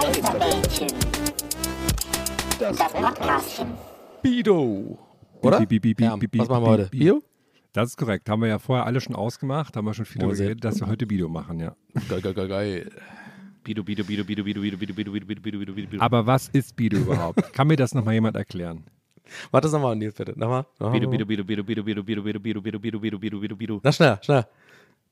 Geisterbällchen. Das Podcastchen. Bido. Oder? Bi, bi, bi, bi, Ja, bi, bi, was machen wir heute? bi. Bio? Das ist korrekt. Haben wir ja vorher alle schon ausgemacht, haben wir schon viel darüber Oh, geredet, dass wir heute Bido machen, ja. Geil, geil, geil, geil. Bido, Bido, Bido, Bido, Bido, Bido, Bido, Bido, Bido, Bido, Bido, Bido, Bido, Bido. Aber was ist Bido überhaupt? Kann mir das nochmal jemand erklären? Warte nochmal, Nils, bitte. Nochmal. nochmal. Bido, Bido, Bido, Bido, Bido, Bido, Bido, Bido, Bido, Bido, Bido, Bido, Bido, Bido, Bido. Na, schneller, schneller.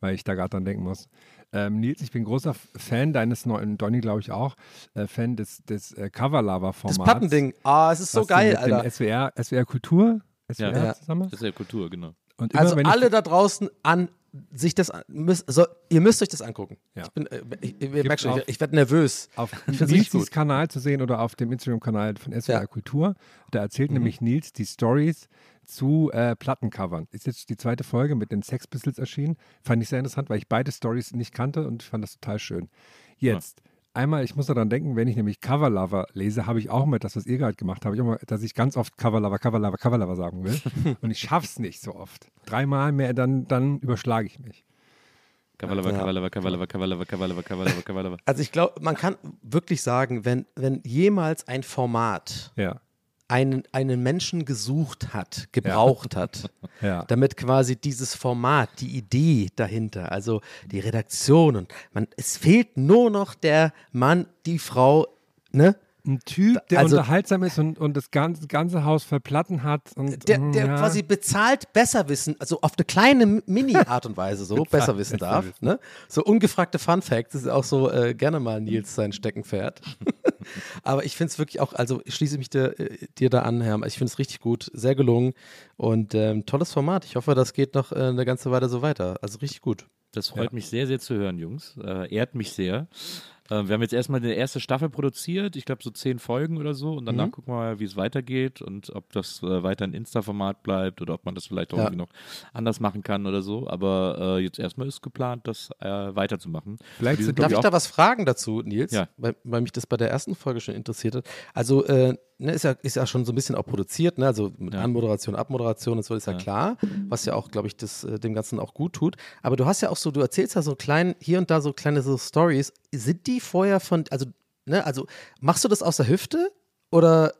weil ich da gerade dran denken muss. Ähm, Nils, ich bin großer Fan deines neuen, Donny glaube ich auch, äh, Fan des, des äh, Das Cover-Lava-Formats. Pappending. Ah, es ist so geil, mit dem Alter. SWR, SWR Kultur, SWR Ja. zusammen Das ist ja Kultur, genau. Und immer, Also alle da draußen an sich das müsst, so, ihr müsst euch das angucken. Ja. Ich bin äh, ich, ich, schon, ich, ich werde nervös. auf Ich Nils. Kanal zu sehen oder auf dem Instagram-Kanal von SWR Ja. Mhm. Kultur. Da erzählt nämlich Nils die Stories zu äh, Plattencovern. Ist jetzt die zweite Folge mit den Sex Pistols erschienen. Fand ich sehr interessant, weil ich beide Stories nicht kannte und fand das total schön. Jetzt. Einmal, ich muss daran denken, wenn ich nämlich Cover Lover lese, habe ich auch mal das, was ihr gerade gemacht habt, ich mal, dass ich ganz oft Cover Lover, Cover Lover, Cover Lover sagen will. und ich schaff's nicht so oft. Dreimal mehr, dann, dann überschlage ich mich. Kavalava, Ja. Kavalava, Kavalava, Kavalava, Kavalava, Kavalava, Kavalava. Also ich glaube, man kann wirklich sagen, wenn, wenn jemals ein Format Ja. Einen, einen Menschen gesucht hat, gebraucht hat, Ja. damit quasi dieses Format, die Idee dahinter, also die Redaktion und man, es fehlt nur noch der Mann, die Frau, ne? Ein Typ, der Also- unterhaltsam ist und, und das ganze, ganze Haus voll Platten hat. Und, Der, mm, der ja. quasi bezahlt Besserwissen, also auf eine kleine Mini-Art und Weise so besser wissen darf. Ne? So ungefragte Fun Facts, das ist auch so äh, gerne mal Nils sein Steckenpferd. Aber ich finde es wirklich auch, also ich schließe mich dir, äh, dir da an, Herr. Ich finde es richtig gut, sehr gelungen und ähm, tolles Format. Ich hoffe, das geht noch äh, eine ganze Weile so weiter. Also richtig gut. Das freut mich sehr, sehr zu hören, Jungs. Äh, ehrt mich sehr. Äh, wir haben jetzt erstmal die erste Staffel produziert, ich glaube so zehn Folgen oder so. Und danach gucken wir mal, wie es weitergeht und ob das äh, weiter ein Insta-Format bleibt oder ob man das vielleicht auch Ja. irgendwie noch anders machen kann oder so. Aber äh, jetzt erstmal ist geplant, das äh, weiterzumachen. Vielleicht sind Darf ich, da was fragen dazu, Nils? Ja. Weil, weil mich das bei der ersten Folge schon interessiert hat. Also, äh, ne, ist, ja, ist ja schon so ein bisschen auch produziert, ne? also mit Ja. Anmoderation, Abmoderation und so ist ja, Ja. klar, was ja auch, glaube ich, das, äh, dem Ganzen auch gut tut. Aber du hast ja auch so, du erzählst ja so klein, hier und da so kleine so Stories. Sind die vorher von, also, ne, also machst du das aus der Hüfte oder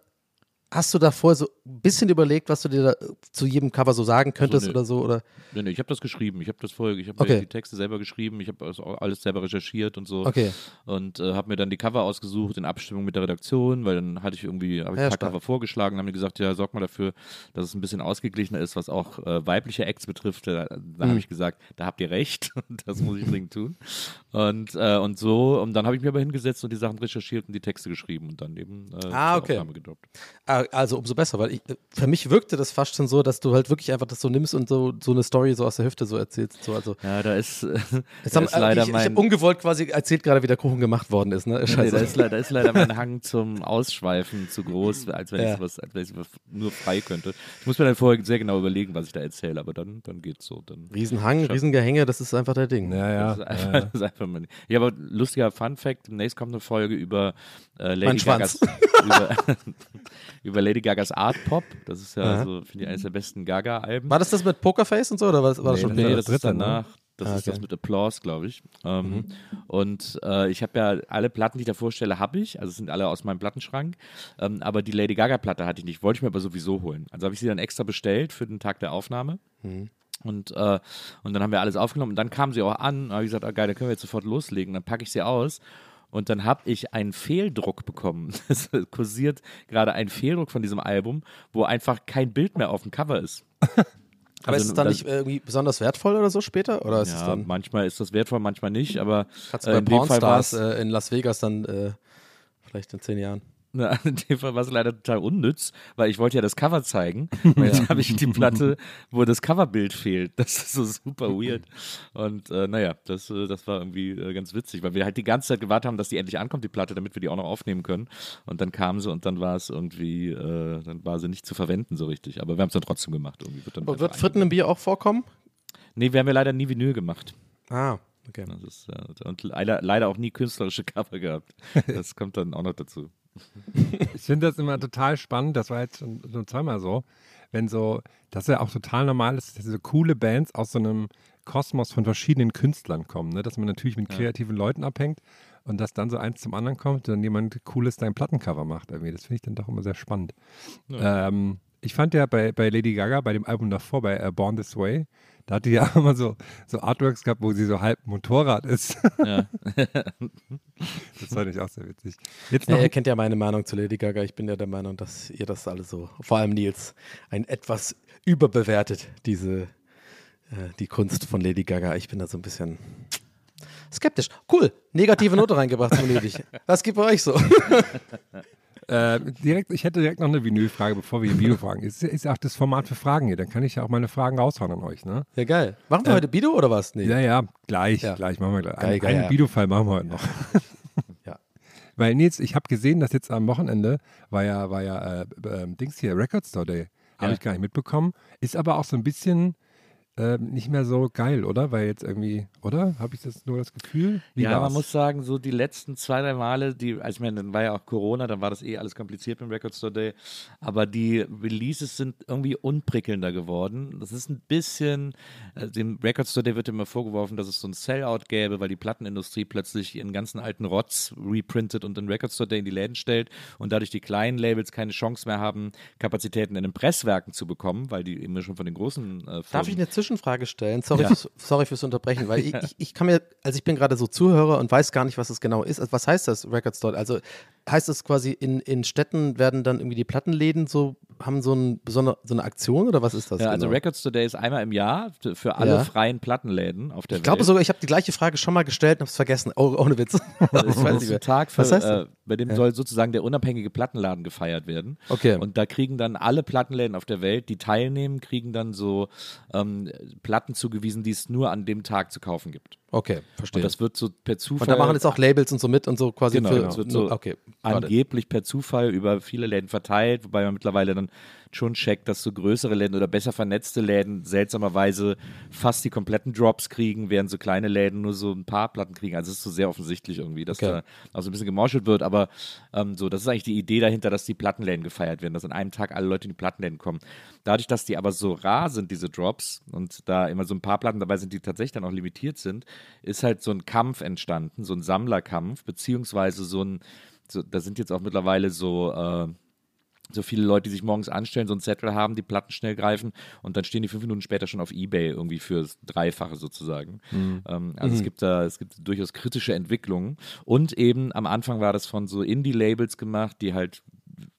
hast du da vorher so ein bisschen überlegt, was du dir da äh, zu jedem Cover so sagen könntest nee. oder so? Oder? Nee, nee, ich habe das geschrieben. Ich habe das vorher, ich habe Okay. mir die Texte selber geschrieben. Ich habe alles selber recherchiert und so. Okay. Und äh, habe mir dann die Cover ausgesucht in Abstimmung mit der Redaktion, weil dann hatte ich irgendwie, habe ich Ja, ein paar stark. Cover vorgeschlagen, haben die gesagt, ja, sorg mal dafür, dass es ein bisschen ausgeglichener ist, was auch äh, weibliche Acts betrifft. Da, da Mhm. habe ich gesagt, da habt ihr recht, das muss ich dringend tun. Und, äh, und so, und dann habe ich mir aber hingesetzt und die Sachen recherchiert und die Texte geschrieben und dann eben äh, Ah, okay. Aufnahme gedroppt. Ah, also umso besser, weil ich, für mich wirkte das fast schon so, dass du halt wirklich einfach das so nimmst und so, so eine Story so aus der Hüfte so erzählst. So, also, Ja, da ist, äh, jetzt da haben, ist leider ich, ich mein. habe ungewollt quasi erzählt gerade, wie der Kuchen gemacht worden ist. Ne? Nee, Scheiße. da, ist, da ist leider mein Hang zum Ausschweifen zu groß, als wenn, Ja. ich was, als wenn ich was nur frei könnte. Ich muss mir dann vorher sehr genau überlegen, was ich da erzähle, aber dann, dann geht's so. Dann Riesenhang, Schon. Riesengehänge, das ist einfach der Ding. Ja, ja. Das ist einfach, ja. das ist einfach nicht. Ja, aber lustiger Fun Fact: demnächst kommt eine Folge über äh, Lady Mein Gagas über, über Lady Gagas Art Pop. Das ist ja Aha. so, finde ich, eines der besten Gaga-Alben. War das das mit Pokerface und so oder war das Nee, schon das Nee, später? das, das ist dritte, ne? danach. Das Ah, ist das okay. mit Applause, glaube ich. Ähm, Und äh, ich habe ja alle Platten, die ich da vorstelle, habe ich. Also sind alle aus meinem Plattenschrank. Ähm, aber die Lady Gaga-Platte hatte ich nicht. Wollte ich mir aber sowieso holen. Also habe ich sie dann extra bestellt für den Tag der Aufnahme. Und, äh, und dann haben wir alles aufgenommen. Und dann kam sie auch an. Da habe ich gesagt, ah, geil, dann können wir jetzt sofort loslegen. Dann packe ich sie aus. Und dann habe ich einen Fehldruck bekommen. Es kursiert gerade ein Fehldruck von diesem Album, wo einfach kein Bild mehr auf dem Cover ist. Aber Also ist es dann das- nicht irgendwie besonders wertvoll oder so später? Oder ist es Ja, dann, manchmal ist das wertvoll, manchmal nicht, aber kannst du äh, bei war Pornstars es äh, in Las Vegas dann äh, vielleicht in zehn Jahren? Na, in dem Fall war es leider total unnütz, weil ich wollte ja das Cover zeigen. Und jetzt habe ich die Platte, wo das Coverbild fehlt. Das ist so super weird. Und äh, naja, das, äh, das war irgendwie äh, ganz witzig, weil wir halt die ganze Zeit gewartet haben, dass die endlich ankommt, die Platte, damit wir die auch noch aufnehmen können. Und dann kam sie und dann war es irgendwie, äh, dann war sie nicht zu verwenden so richtig. Aber wir haben es dann trotzdem gemacht. Irgendwie wird dann Und einfach wird Fritten im Bier auch vorkommen? Nee, wir haben ja leider nie Vinyl gemacht. Ah, okay. Das ist, äh, und leider, leider auch nie künstlerische Cover gehabt. Das kommt dann auch noch dazu. Ich finde das immer total spannend, das war jetzt schon, schon zweimal so, wenn so, das ist ja auch total normal ist, dass so coole Bands aus so einem Kosmos von verschiedenen Künstlern kommen, ne? dass man natürlich mit kreativen Leuten abhängt und dass dann so eins zum anderen kommt und dann jemand Cooles dein Plattencover macht. Irgendwie. Das finde ich dann doch immer sehr spannend. Ähm, ich fand ja bei, bei Lady Gaga, bei dem Album davor, bei äh, Born This Way, da hatte die ja immer so, so Artworks gehabt, wo sie so halb Motorrad ist. Ja. das fand ich auch sehr witzig. Jetzt Ja, noch ihr kennt ja meine Meinung zu Lady Gaga. Ich bin ja der Meinung, dass ihr das alles so, vor allem Nils, ein etwas überbewertet, diese, äh, die Kunst von Lady Gaga. Ich bin da so ein bisschen skeptisch. Cool, negative Note reingebracht, unnötig. Was gibt bei euch so? Äh, direkt, ich hätte direkt noch eine Vinylfrage, bevor wir die Videofragen. Ist, ist auch das Format für Fragen hier. Dann kann ich ja auch meine Fragen raushauen an euch, ne? Ja, geil. Machen wir heute Bido oder was? Nee. Ja, ja, gleich, Ja. gleich machen wir gleich. Geil, Ein, geil, einen ja. Videofall machen wir heute noch. Ja. Weil Nils, ich habe gesehen, dass jetzt am Wochenende war ja, war ja äh, äh, Dings hier, Record Store Day. Habe ich gar nicht mitbekommen. Ist aber auch so ein bisschen äh, nicht mehr so geil, oder? Weil jetzt irgendwie, oder? Habe ich das nur das Gefühl? Wie ja, war's? man muss sagen, so die letzten zwei, drei Male, die, also ich meine, dann war ja auch Corona, dann war das eh alles kompliziert mit dem Record Store Day, aber die Releases sind irgendwie unprickelnder geworden. Das ist ein bisschen, äh, dem Record Store Day wird immer vorgeworfen, dass es so ein Sellout gäbe, weil die Plattenindustrie plötzlich ihren ganzen alten Rotz reprintet und den Record Store Day in die Läden stellt und dadurch die kleinen Labels keine Chance mehr haben, Kapazitäten in den Presswerken zu bekommen, weil die immer schon von den großen äh, Darf ich eine Zwischenfrage stellen? Sorry, Ja. fürs, sorry fürs Unterbrechen, weil ich, ich, ich kann mir, also ich bin gerade so Zuhörer und weiß gar nicht, was es genau ist. Also was heißt das Record Store? Also heißt das quasi in, in Städten werden dann irgendwie die Plattenläden so, haben so, ein besonder, so eine Aktion oder was ist das? Ja, also genau? Records Today ist einmal im Jahr für- alle Ja. freien Plattenläden auf der Ich glaube Welt. sogar, ich habe die gleiche Frage schon mal gestellt und habe es vergessen. Oh, ohne Witz. Das ist ein. Tag, für, Was heißt äh, bei dem soll sozusagen der unabhängige Plattenladen gefeiert werden. Okay. Und da kriegen dann alle Plattenläden auf der Welt, die teilnehmen, kriegen dann so ähm, Platten zugewiesen, die es nur an dem Tag zu kaufen gibt. Okay, Und verstehe. das wird so per Zufall. Und da machen jetzt auch Labels und so mit und so quasi Genau, für. das wird so okay, angeblich per Zufall über viele Läden verteilt, wobei man mittlerweile dann schon checkt, dass so größere Läden oder besser vernetzte Läden seltsamerweise fast die kompletten Drops kriegen, während so kleine Läden nur so ein paar Platten kriegen. Also es ist so sehr offensichtlich irgendwie, dass Okay. da auch so ein bisschen gemorschelt wird, aber ähm, so, das ist eigentlich die Idee dahinter, dass die Plattenläden gefeiert werden, dass an einem Tag alle Leute in die Plattenläden kommen. Dadurch, dass die aber so rar sind, diese Drops, und da immer so ein paar Platten dabei sind, die tatsächlich dann auch limitiert sind, ist halt so ein Kampf entstanden, so ein Sammlerkampf, beziehungsweise so ein, so, da sind jetzt auch mittlerweile so, äh, so viele Leute, die sich morgens anstellen, so ein Zettel haben, die Platten schnell greifen und dann stehen die fünf Minuten später schon auf Ebay irgendwie fürs Dreifache sozusagen. Ähm, also es gibt da, es gibt durchaus kritische Entwicklungen. Und eben am Anfang war das von so Indie-Labels gemacht, die halt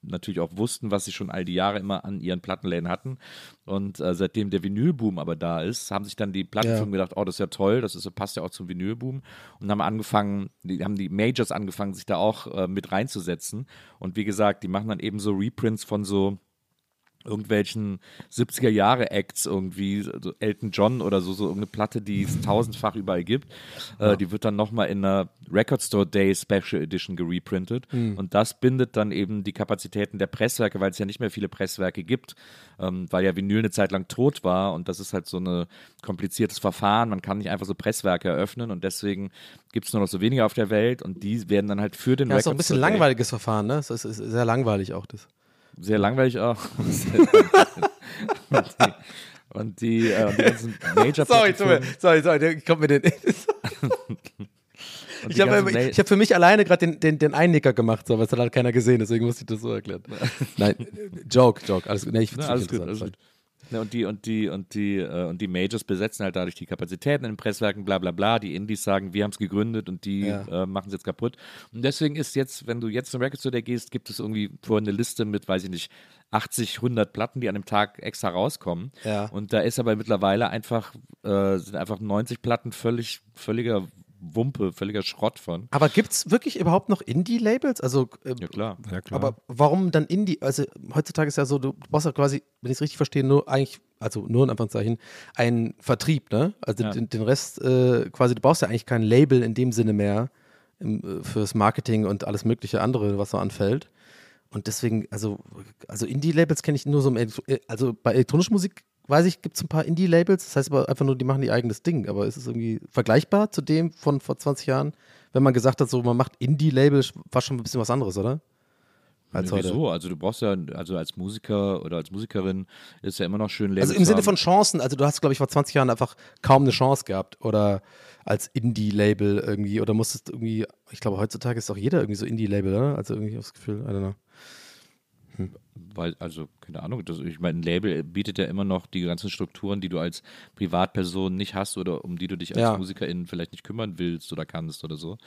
natürlich auch wussten, was sie schon all die Jahre immer an ihren Plattenläden hatten. Und äh, seitdem der Vinylboom aber da ist, haben sich dann die Plattenfirmen Ja. gedacht, oh, das ist ja toll, das ist, passt ja auch zum Vinylboom. Und haben angefangen, die haben die Majors angefangen, sich da auch äh, mit reinzusetzen. Und wie gesagt, die machen dann eben so Reprints von so irgendwelchen 70er Jahre Acts irgendwie, so Elton John oder so, so irgendeine Platte, die es tausendfach überall gibt. Äh, die wird dann nochmal in einer Record Store Day Special Edition gereprintet. Und das bindet dann eben die Kapazitäten der Presswerke, weil es ja nicht mehr viele Presswerke gibt, ähm, weil ja Vinyl eine Zeit lang tot war und das ist halt so ein kompliziertes Verfahren. Man kann nicht einfach so Presswerke eröffnen und deswegen gibt es nur noch so wenige auf der Welt und die werden dann halt für den Ja, ist auch ein Record bisschen langweiliges Verfahren, ne? Das ist, ist sehr langweilig auch das. Sehr langweilig auch. und die, und die, äh, die ganzen major Sorry, sorry, sorry, sorry, ich komm mir den. Ich habe ich hab für mich alleine gerade den, den, den Einnicker gemacht, so, aber es hat halt keiner gesehen, deswegen musste ich das so erklären. Nein, Joke, Joke, alles gut. Nee, ich find's Ne, alles gut, alles gut. Ja, und die und die und die äh, und die Majors besetzen halt dadurch die Kapazitäten in den Presswerken, bla bla bla. Die Indies sagen, wir haben es gegründet und die Ja. äh, machen es jetzt kaputt. Und deswegen ist jetzt, wenn du jetzt zum Record Store gehst, gibt es irgendwie vorhin eine Liste mit, weiß ich nicht, 80, 100 Platten, die an einem Tag extra rauskommen. Ja. Und da ist aber mittlerweile einfach äh, sind einfach 90 Platten völlig völliger Wumpe, völliger Schrott von. Aber gibt es wirklich überhaupt noch Indie-Labels? Also, äh, Ja klar. Ja, klar. aber warum dann Indie? Also, heutzutage ist ja so, du brauchst ja quasi, wenn ich es richtig verstehe, nur eigentlich, also nur in Anführungszeichen, einen Vertrieb, ne? Also Ja. den, den Rest äh, quasi, du brauchst ja eigentlich kein Label in dem Sinne mehr im, äh, fürs Marketing und alles mögliche andere, was so anfällt. Und deswegen, also, also Indie-Labels kenne ich nur so im, äh, also bei elektronischer Musik weiß ich, gibt es ein paar Indie-Labels, das heißt aber einfach nur, die machen ihr eigenes Ding. Aber ist es irgendwie vergleichbar zu dem von vor 20 Jahren, wenn man gesagt hat, so man macht Indie-Label, war schon ein bisschen was anderes, oder? Als Nee. Wieso? Also du brauchst ja, also als Musiker oder als Musikerin ist ja immer noch schön Label Also im Sinne von Chancen, also du hast, glaube ich, vor 20 Jahren einfach kaum eine Chance gehabt oder als Indie-Label irgendwie oder musstest irgendwie, ich glaube, heutzutage ist doch jeder irgendwie so Indie-Label, oder? Also irgendwie das Gefühl, I don't know. Weil, also, keine Ahnung, das, ich meine, ein Label bietet ja immer noch die ganzen Strukturen, die du als Privatperson nicht hast oder um die du dich als Ja. Musikerin vielleicht nicht kümmern willst oder kannst oder so,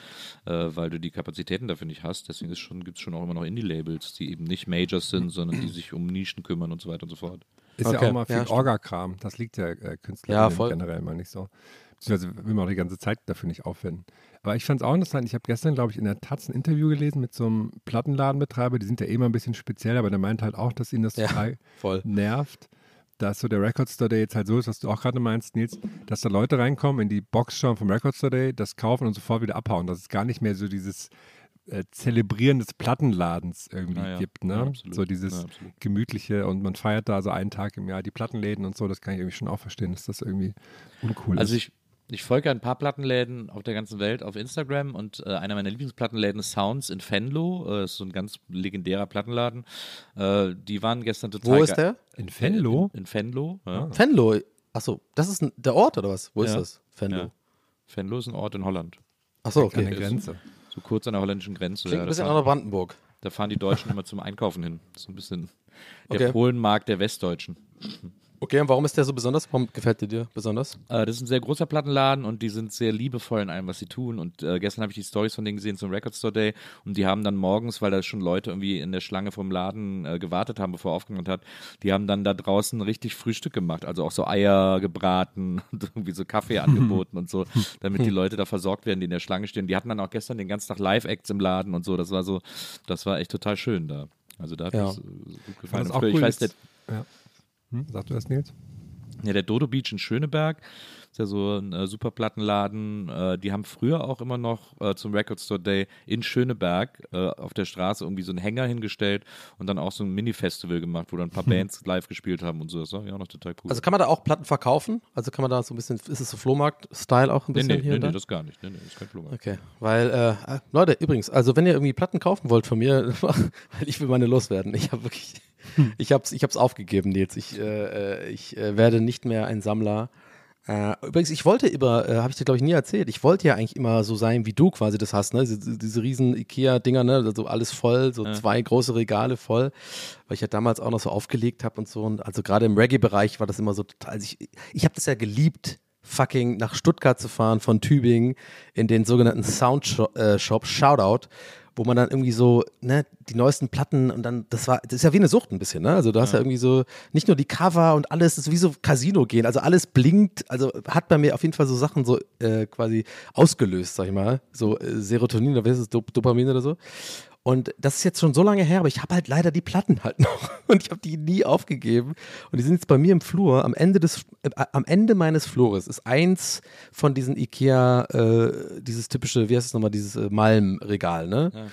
äh, weil du die Kapazitäten dafür nicht hast. Deswegen gibt es schon auch immer noch Indie-Labels, die eben nicht Majors sind, sondern die sich um Nischen kümmern und so weiter und so fort. Ist Okay. ja auch mal viel Ja. Orga-Kram. Das liegt ja äh, Künstlern Ja, generell mal nicht so. Beziehungsweise will man auch die ganze Zeit dafür nicht aufwenden. Aber ich fand es auch interessant. Ich habe gestern, glaube ich, in der Taz ein Interview gelesen mit so einem Plattenladenbetreiber. Die sind ja eh immer ein bisschen speziell, aber der meint halt auch, dass ihn das Ja, total voll. nervt, dass so der Record Store Day jetzt halt so ist, was du auch gerade meinst, Nils, dass da Leute reinkommen, in die Box schauen vom Record Store Day, das kaufen und sofort wieder abhauen. Dass es gar nicht mehr so dieses äh, Zelebrieren des Plattenladens irgendwie Ja, gibt. Ne? Ja, absolut. so dieses Ja, gemütliche und man feiert da so einen Tag im Jahr die Plattenläden und so. Das kann ich irgendwie schon auch verstehen, dass das irgendwie uncool Also ist. ich, ich folge ein paar Plattenläden auf der ganzen Welt auf Instagram und äh, einer meiner Lieblingsplattenläden ist Sounds in Venlo. Äh, ist so ein ganz legendärer Plattenladen. Äh, die waren gestern total Wo ist der? in Venlo? In, in Venlo. Ja. Venlo. Achso, das ist ein, der Ort oder was? Wo ist Ja. das? Venlo. Ja. Venlo ist ein Ort in Holland. Achso, An der okay. Grenze. So kurz an der holländischen Grenze. Klingt Ja, ein bisschen fahren, nach Brandenburg. da fahren die Deutschen immer zum Einkaufen hin. So ein bisschen der Okay. Polenmarkt der Westdeutschen. Okay, und warum ist der so besonders? Warum gefällt der dir besonders? Äh, das ist ein sehr großer Plattenladen und die sind sehr liebevoll in allem, was sie tun. Und äh, gestern habe ich die Stories von denen gesehen zum Record Store Day und die haben dann morgens, weil da schon Leute irgendwie in der Schlange vom Laden äh, gewartet haben, bevor er aufgemacht hat, die haben dann da draußen richtig Frühstück gemacht. Also auch so Eier gebraten und irgendwie so Kaffee angeboten und so, damit die Leute da versorgt werden, die in der Schlange stehen. Die hatten dann auch gestern den ganzen Tag Live-Acts im Laden und so. Das war so, das war echt total schön da. Also da hat Ja. mir gut War gefallen. das Und auch früher- cool ich weiß, der, ja. Hm? Sag du das, Nils? ja, der Dodo Beach in Schöneberg ist ja so ein äh, super Plattenladen. Äh, die haben früher auch immer noch äh, zum Record Store Day in Schöneberg äh, auf der Straße irgendwie so einen Hänger hingestellt und dann auch so ein Mini-Festival gemacht, wo dann ein paar Bands live gespielt haben und so. Das war ja auch noch total cool. Also kann man da auch Platten verkaufen? Also kann man da so ein bisschen, ist es so Flohmarkt-Style auch ein nee, bisschen nee, hier nee, und nee, da? das gar nicht. Nee, nee, das ist kein Flohmarkt. Okay, weil, äh, äh, Leute, übrigens, also wenn ihr irgendwie Platten kaufen wollt von mir, weil ich will meine loswerden. Ich habe wirklich, ich hab's, ich hab's aufgegeben, Nils. Ich, äh, äh, ich äh, werde nicht mehr ein Sammler. Äh, übrigens, ich wollte über, äh, habe ich dir glaube ich nie erzählt, ich wollte ja eigentlich immer so sein, wie du quasi das hast, ne? Diese, diese riesen Ikea-Dinger, ne? Also alles voll, so zwei große Regale voll, weil ich ja damals auch noch so aufgelegt habe und so. Und also gerade im Reggae-Bereich war das immer so total. Also ich ich habe das ja geliebt, fucking nach Stuttgart zu fahren von Tübingen in den sogenannten Sound Shop, äh, Shop Shoutout wo man dann irgendwie so, ne, die neuesten Platten und dann, das war, das ist ja wie eine Sucht ein bisschen, ne? Also du hast ja, irgendwie so, nicht nur die Cover und alles, das ist wie so Casino gehen, also alles blinkt, also hat bei mir auf jeden Fall so Sachen so äh, quasi ausgelöst, sag ich mal, so äh, Serotonin oder was ist es, Dop Dopamin oder so. Und das ist jetzt schon so lange her, aber ich habe halt leider die Platten halt noch und ich habe die nie aufgegeben. Und die sind jetzt bei mir im Flur. Am Ende des, äh, am Ende meines Flures ist eins von diesen Ikea, äh, dieses typische, wie heißt es nochmal, dieses äh, Malmregal, ne? Ja.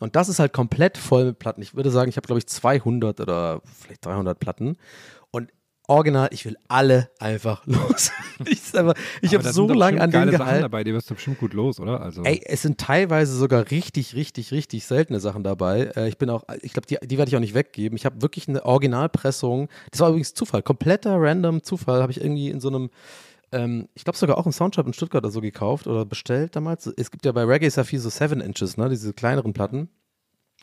Und das ist halt komplett voll mit Platten. Ich würde sagen, ich habe glaube ich 200 oder vielleicht 300 Platten original, ich will alle einfach los. ich ich habe so lange an denen gehalten. Dabei, die wirst du bestimmt gut los, oder? Also. Ey, es sind teilweise sogar richtig, richtig, richtig seltene Sachen dabei. Äh, ich bin auch, ich glaube, die, die werde ich auch nicht weggeben. Ich habe wirklich eine Originalpressung. Das war übrigens Zufall, kompletter random Zufall. Habe ich irgendwie in so einem ähm, ich glaube sogar auch im Soundshop in Stuttgart oder so gekauft oder bestellt damals. Es gibt ja bei Reggae Safi so 7 Inches, ne, diese kleineren Platten.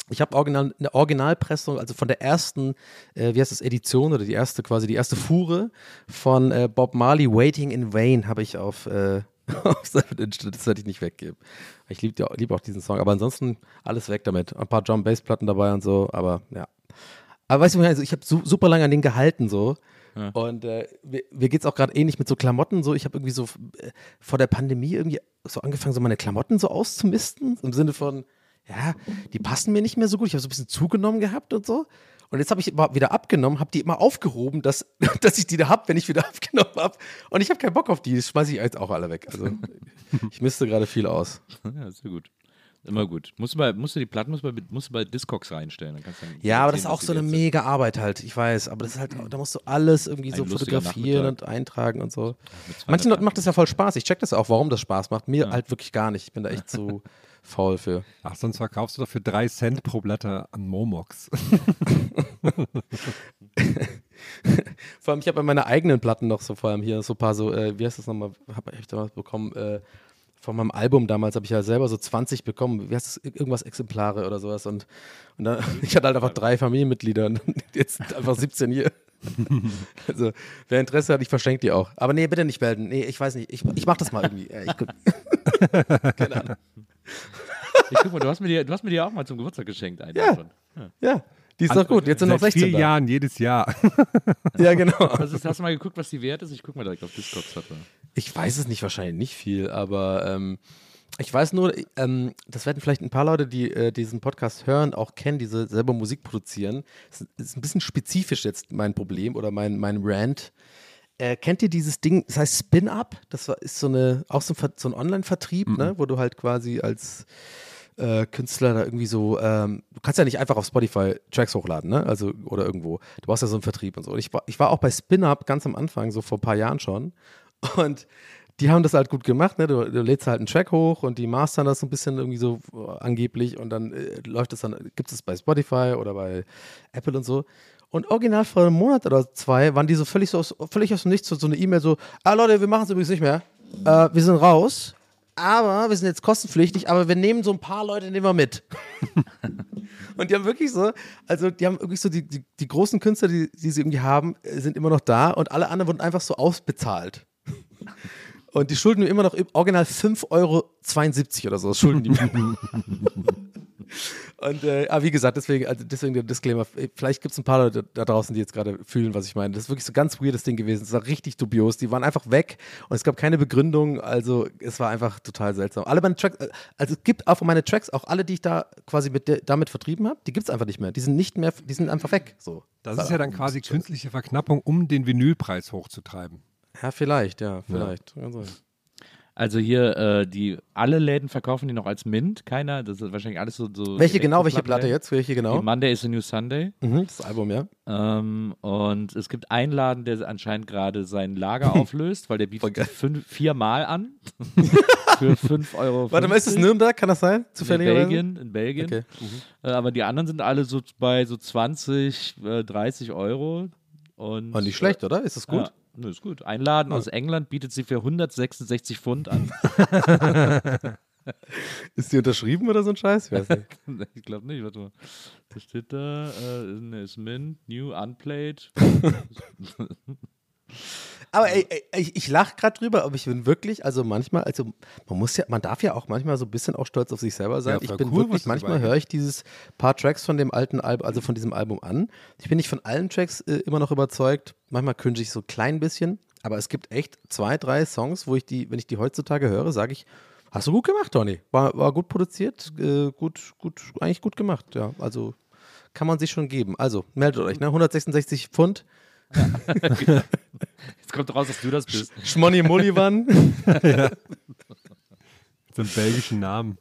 Ich habe original, eine Originalpressung, also von der ersten, äh, wie heißt das, Edition oder die erste quasi, die erste Fuhre von äh, Bob Marley, Waiting in Vain, habe ich auf, äh, auf das werde ich nicht weggeben. Ich liebe lieb auch diesen Song, aber ansonsten alles weg damit. Ein paar Drum Bass Platten dabei und so, aber ja. Aber weißt du, also ich habe su super lange an den gehalten so. Ja. Und äh, mir, mir geht es auch gerade ähnlich mit so Klamotten so. Ich habe irgendwie so äh, vor der Pandemie irgendwie so angefangen, so meine Klamotten so auszumisten. Im Sinne von, ja, die passen mir nicht mehr so gut. Ich habe so ein bisschen zugenommen gehabt und so. Und jetzt habe ich immer wieder abgenommen, habe die immer aufgehoben, dass, dass ich die da habe, wenn ich wieder abgenommen habe. Und ich habe keinen Bock auf die. Das schmeiße ich jetzt auch alle weg. Also ich misste gerade viel aus. Ja, sehr gut. Immer gut. Musst du, bei, musst du die Platten musst du bei, musst du bei Discogs reinstellen. Dann kannst du dann ja, aber das ist auch so eine mega Arbeit halt. Ich weiß, aber das ist halt, da musst du alles irgendwie Ein so fotografieren und eintragen und so. Manchen Leuten macht das ja voll Spaß. Ich check das auch, warum das Spaß macht. Mir ja. halt wirklich gar nicht. Ich bin da echt so faul für. Ach, sonst verkaufst du doch für drei Cent pro Blätter an Momox. vor allem, ich habe bei meinen eigenen Platten noch so, vor allem hier so ein paar so, äh, wie heißt das nochmal, habe ich damals bekommen, äh, von meinem Album damals habe ich ja selber so 20 bekommen, wie heißt das, irgendwas Exemplare oder sowas und, und dann, ich hatte halt einfach drei Familienmitglieder und jetzt sind einfach 17 hier. also, wer Interesse hat, ich verschenke die auch. Aber nee, bitte nicht melden. Nee, ich weiß nicht. Ich, ich mach das mal irgendwie. Ich, Keine Ahnung. Ich guck mal, du hast mir die, du hast mir die auch mal zum Geburtstag geschenkt. Ja. ja. ja. Die ist doch gut. Jetzt sind noch 16 vier da. Jahren jedes Jahr. ja, genau. Also, hast du mal geguckt, was die wert ist? Ich guck mal direkt auf Discord. Ich weiß es nicht, wahrscheinlich nicht viel, aber ähm, ich weiß nur, ähm, das werden vielleicht ein paar Leute, die äh, diesen Podcast hören, auch kennen, die selber Musik produzieren. Das ist ein bisschen spezifisch jetzt mein Problem oder mein, mein Rant. Äh, kennt ihr dieses Ding, das heißt Spin-Up? Das war, ist so, eine, auch so ein, so ein Online-Vertrieb, mhm. ne? wo du halt quasi als äh, Künstler da irgendwie so, ähm, du kannst ja nicht einfach auf Spotify Tracks hochladen, ne? Also, oder irgendwo. Du brauchst ja so einen Vertrieb und so. Und ich war, ich war auch bei Spin-Up ganz am Anfang, so vor ein paar Jahren schon. Und die haben das halt gut gemacht, ne? Du, du, lädst halt einen Track hoch und die mastern das so ein bisschen irgendwie so äh, angeblich und dann äh, läuft es dann, gibt es bei Spotify oder bei Apple und so. Und original vor einem Monat oder zwei waren die so völlig so aus, völlig aus dem Nichts so, so eine E-Mail so, ah Leute, wir machen es übrigens nicht mehr. Äh, wir sind raus, aber wir sind jetzt kostenpflichtig, aber wir nehmen so ein paar Leute nehmen wir mit. und die haben wirklich so, also die haben wirklich so die, die, die großen Künstler, die, die sie irgendwie haben, äh, sind immer noch da und alle anderen wurden einfach so ausbezahlt. Und die schulden immer noch original 5,72 Euro oder so. Schulden die mir. Und äh, aber wie gesagt, deswegen, also deswegen der Disclaimer. Vielleicht gibt es ein paar Leute da draußen, die jetzt gerade fühlen, was ich meine. Das ist wirklich so ein ganz weirdes Ding gewesen. Es war richtig dubios. Die waren einfach weg und es gab keine Begründung. Also es war einfach total seltsam. Alle meine Tracks, äh, also es gibt auch meine Tracks, auch alle, die ich da quasi mit damit vertrieben habe, die gibt es einfach nicht mehr. Die sind nicht mehr, die sind einfach weg. So. Das ist ja dann quasi künstliche Verknappung, um den Vinylpreis hochzutreiben. Ja, vielleicht, ja, vielleicht. Ja. Also hier, äh, die alle Läden verkaufen die noch als Mint, keiner. Das ist wahrscheinlich alles so. so welche genau, welche Platte jetzt? Welche genau? Die Monday is a New Sunday. Mhm, das Album, ja. Ähm, und es gibt einen Laden, der anscheinend gerade sein Lager auflöst, weil der bietet fünf, viermal an. für 5 Euro. Warte mal, ist das Nürnberg? Kann das sein? Zufällig in Belgien. In Belgien. Okay. Mhm. Äh, aber die anderen sind alle so bei so 20, äh, 30 Euro. Und, War nicht schlecht, oder? Ist das gut? Ja. Nö, ist gut. Ein Laden aus England bietet sie für 166 Pfund an. ist die unterschrieben oder so ein Scheiß? Ich, ich glaube nicht. Warte mal. Da steht da, äh, ist Mint, New, Unplayed. Aber ey, ey, ich, ich lache gerade drüber, aber ich bin wirklich, also manchmal, also man muss ja, man darf ja auch manchmal so ein bisschen auch stolz auf sich selber sein. Ja, ich bin cool, wirklich, manchmal höre ich dieses paar Tracks von dem alten Album, also von diesem Album an. Ich bin nicht von allen Tracks äh, immer noch überzeugt. Manchmal cringe ich so ein klein bisschen, aber es gibt echt zwei, drei Songs, wo ich die, wenn ich die heutzutage höre, sage ich, hast du gut gemacht, Tony. War, war gut produziert, äh, gut, gut, eigentlich gut gemacht, ja. Also kann man sich schon geben. Also meldet euch, ne? 166 Pfund. Jetzt kommt raus, dass du das bist. Schmonny Mullivan. So einen belgischen Namen.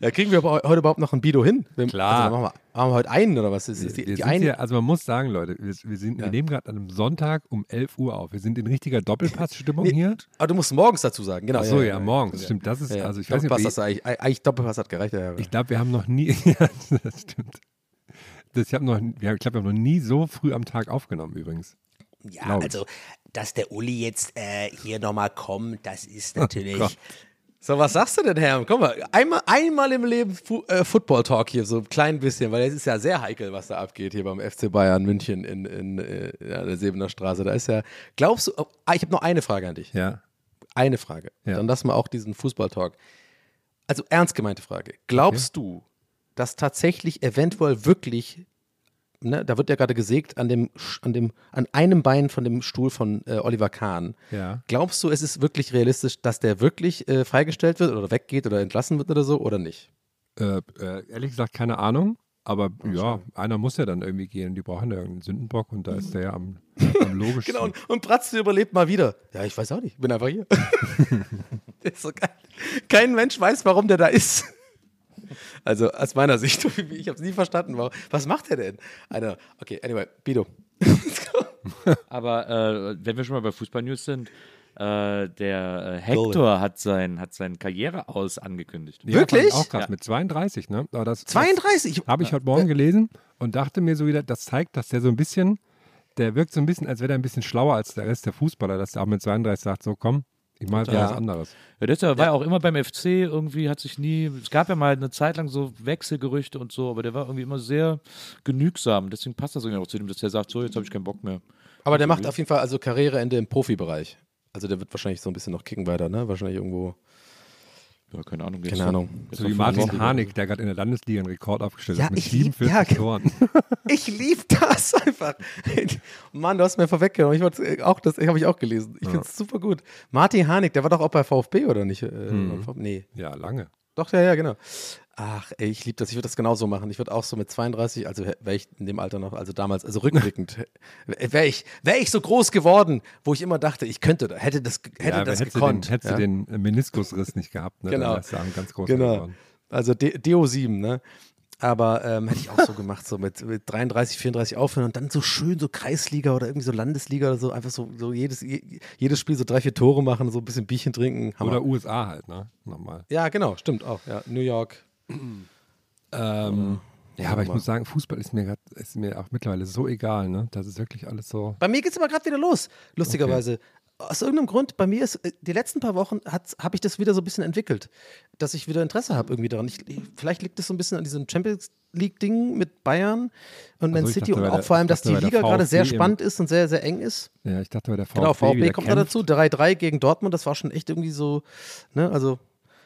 Ja, kriegen wir heute überhaupt noch ein Bido hin? Wir, Klar. Also machen, wir, machen wir heute einen oder was? Ist, ist die, die eine? hier, also man muss sagen, Leute, wir, wir, sind, Ja. wir nehmen gerade an einem Sonntag um 11 Uhr auf. Wir sind in richtiger Doppelpassstimmung Nee, hier. Aber du musst morgens dazu sagen, genau. Ach so, ja, morgens. Stimmt, das ist, Ja, ja. also ich weiß nicht, ob hast du eigentlich, eigentlich Doppelpass hat gereicht. Ja, ja. ich glaube, wir haben noch nie, ja, das stimmt. Das, ich habe noch, ja, ich glaube, wir haben noch nie so früh am Tag aufgenommen übrigens. Ja, Glaub ich. also, dass der Uli jetzt äh, hier nochmal kommt, das ist Oh natürlich. Gott. So, was sagst du denn, Herr? Komm mal, einmal, einmal im Leben Fu äh, Football Talk hier, so ein klein bisschen, weil es ist ja sehr heikel, was da abgeht hier beim FC Bayern München in, in, äh, ja, der Sebener Straße. Da ist ja, glaubst du, oh, ah, ich habe noch eine Frage an dich. Ja. Eine Frage. Ja. Dann lassen wir auch diesen Fußball-Talk. Also ernst gemeinte Frage. Glaubst du, dass tatsächlich eventuell wirklich, ne, da wird ja gerade gesägt an dem, an dem, an einem Bein von dem Stuhl von äh, Oliver Kahn. Ja. Glaubst du, es ist wirklich realistisch, dass der wirklich äh, freigestellt wird oder weggeht oder entlassen wird oder so oder nicht? Äh, äh, ehrlich gesagt, keine Ahnung. Aber ja, einer muss ja dann irgendwie gehen. Die brauchen ja irgendeinen Sündenbock und da ist der ja am, am logischsten. Genau, und, und Bratz überlebt mal wieder. Ja, ich weiß auch nicht. Bin einfach hier. so geil. Kein Mensch weiß, warum der da ist. Also aus meiner Sicht, ich habe es nie verstanden. Warum. Was macht er denn? Einer. Okay, anyway, Bido. Aber äh, wenn wir schon mal bei Fußball-News sind, äh, der äh, Hector hat sein, hat sein Karriereaus angekündigt. Ja, Wirklich? Auch krass, Ja. mit 32, ne? Aber das, 32? Habe ich heute Morgen gelesen und dachte mir so wieder, das zeigt, dass der so ein bisschen, der wirkt so ein bisschen, als wäre er ein bisschen schlauer als der Rest der Fußballer, dass der auch mit 32 sagt, so komm, ich mal Ja. was anderes. Ja, das war ja auch immer beim FC, irgendwie hat sich nie, es gab ja mal eine Zeit lang so Wechselgerüchte und so, aber der war irgendwie immer sehr genügsam. Deswegen passt das irgendwie auch zu dem, dass der sagt, so, jetzt habe ich keinen Bock mehr. Aber der macht auf jeden Fall also Karriereende im Profibereich. Also der wird wahrscheinlich so ein bisschen noch kicken weiter, ne? Wahrscheinlich irgendwo. Ja, keine Ahnung. jetzt Keine so- Ahnung. jetzt So noch wie Martin. Harnik, der gerade in der Landesliga einen Rekord aufgestellt Ja, hat mit ich lieb- 47 ja, Toren. Ich lieb das einfach. Mann, du hast mir vorweggenommen. Ich wollte äh, auch das habe ich auch gelesen. Ich finde es super gut. Martin Harnik, der war doch auch bei VfB oder nicht? Äh, Hm. Nee. Ja, lange. Doch, ja, ja, genau. Ach, ey, ich liebe das. Ich würde das genauso machen. Ich würde auch so mit 32, also wäre ich in dem Alter noch, also damals, also rückblickend, wäre ich, wär ich so groß geworden, wo ich immer dachte, ich könnte, hätte das, hätte ja, das hättest gekonnt. du den, hättest ja? du den äh, Meniskusriss nicht gehabt, ne? Genau. Dann wärst du ganz groß Genau. geworden. Also D- DO7, ne? Aber ähm, hätte ich auch so gemacht, so mit, mit 33, 34 aufhören und dann so schön so Kreisliga oder irgendwie so Landesliga oder so, einfach so, so jedes, je, jedes Spiel so drei, vier Tore machen, so ein bisschen Bierchen trinken. Hammer. Oder USA halt, ne? Nochmal. ja, genau, stimmt auch. Ja, New York. Ähm, ja, aber ich muss sagen, Fußball ist mir, grad, ist mir auch mittlerweile so egal, ne? Das ist wirklich alles so. Bei mir geht es aber gerade wieder los, lustigerweise. Aus irgendeinem Grund, bei mir ist, äh, die letzten paar Wochen habe ich das wieder so ein bisschen entwickelt, dass ich wieder Interesse habe irgendwie daran. Ich, vielleicht liegt es so ein bisschen an diesem Champions League-Ding mit Bayern und Man Also City dachte, und auch der- vor allem, dass die Liga gerade sehr spannend ist und sehr, sehr eng ist. Ja, ich dachte, bei der VfB Genau, VfB kommt da dazu. 3-3 gegen Dortmund, das war schon echt irgendwie so, ne, also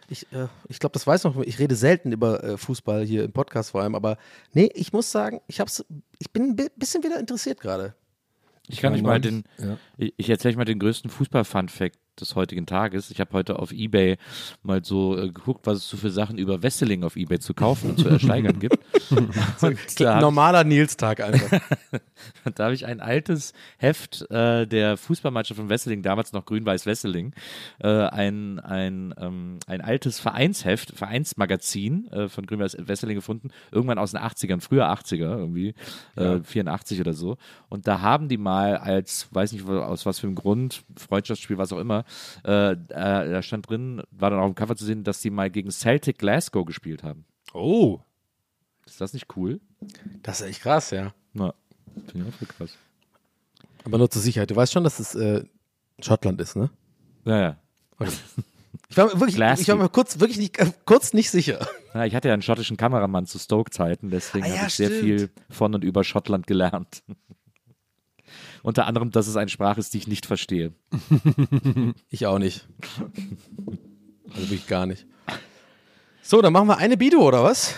ich, äh, ich glaube, das weiß noch, ich rede selten über äh, Fußball hier im Podcast vor allem, aber nee, ich muss sagen, ich hab's, ich bin ein bi- bisschen wieder interessiert gerade. Ich kann Ja, euch mal den, ja. ich, ich erzähle euch mal den größten Fußball-Fun-Fact des heutigen Tages. Ich habe heute auf Ebay mal so äh, geguckt, was es so für Sachen über Wesseling auf Ebay zu kaufen und zu ersteigern gibt. Hab Normaler Nils-Tag einfach. Da habe ich ein altes Heft äh, der Fußballmannschaft von Wesseling, damals noch Grün-Weiß Wesseling, äh, ein, ein, ähm, ein altes Vereinsheft, Vereinsmagazin äh, von Grün-Weiß Wesseling gefunden, irgendwann aus den 80ern, früher 80er irgendwie, äh, 84 oder so. Und da haben die mal als, weiß nicht aus was für einem Grund, Freundschaftsspiel, was auch immer, äh, äh, da stand drin, war dann auf dem Cover zu sehen, dass die mal gegen Celtic Glasgow gespielt haben. Oh, Ist das nicht cool? Das ist echt krass, ja. Na, finde ich auch voll krass. Aber nur zur Sicherheit. Du weißt schon, dass es äh, Schottland ist, ne? Naja. Ich war mir wirklich, ich war mir kurz, wirklich nicht, äh, kurz nicht sicher. Ja, ich hatte ja einen schottischen Kameramann zu Stoke-Zeiten, deswegen Ah ja, habe ich sehr stimmt. viel von und über Schottland gelernt. Unter anderem, dass es eine Sprache ist, die ich nicht verstehe. Ich auch nicht. Also wirklich gar nicht. So, dann machen wir eine Bido, oder was?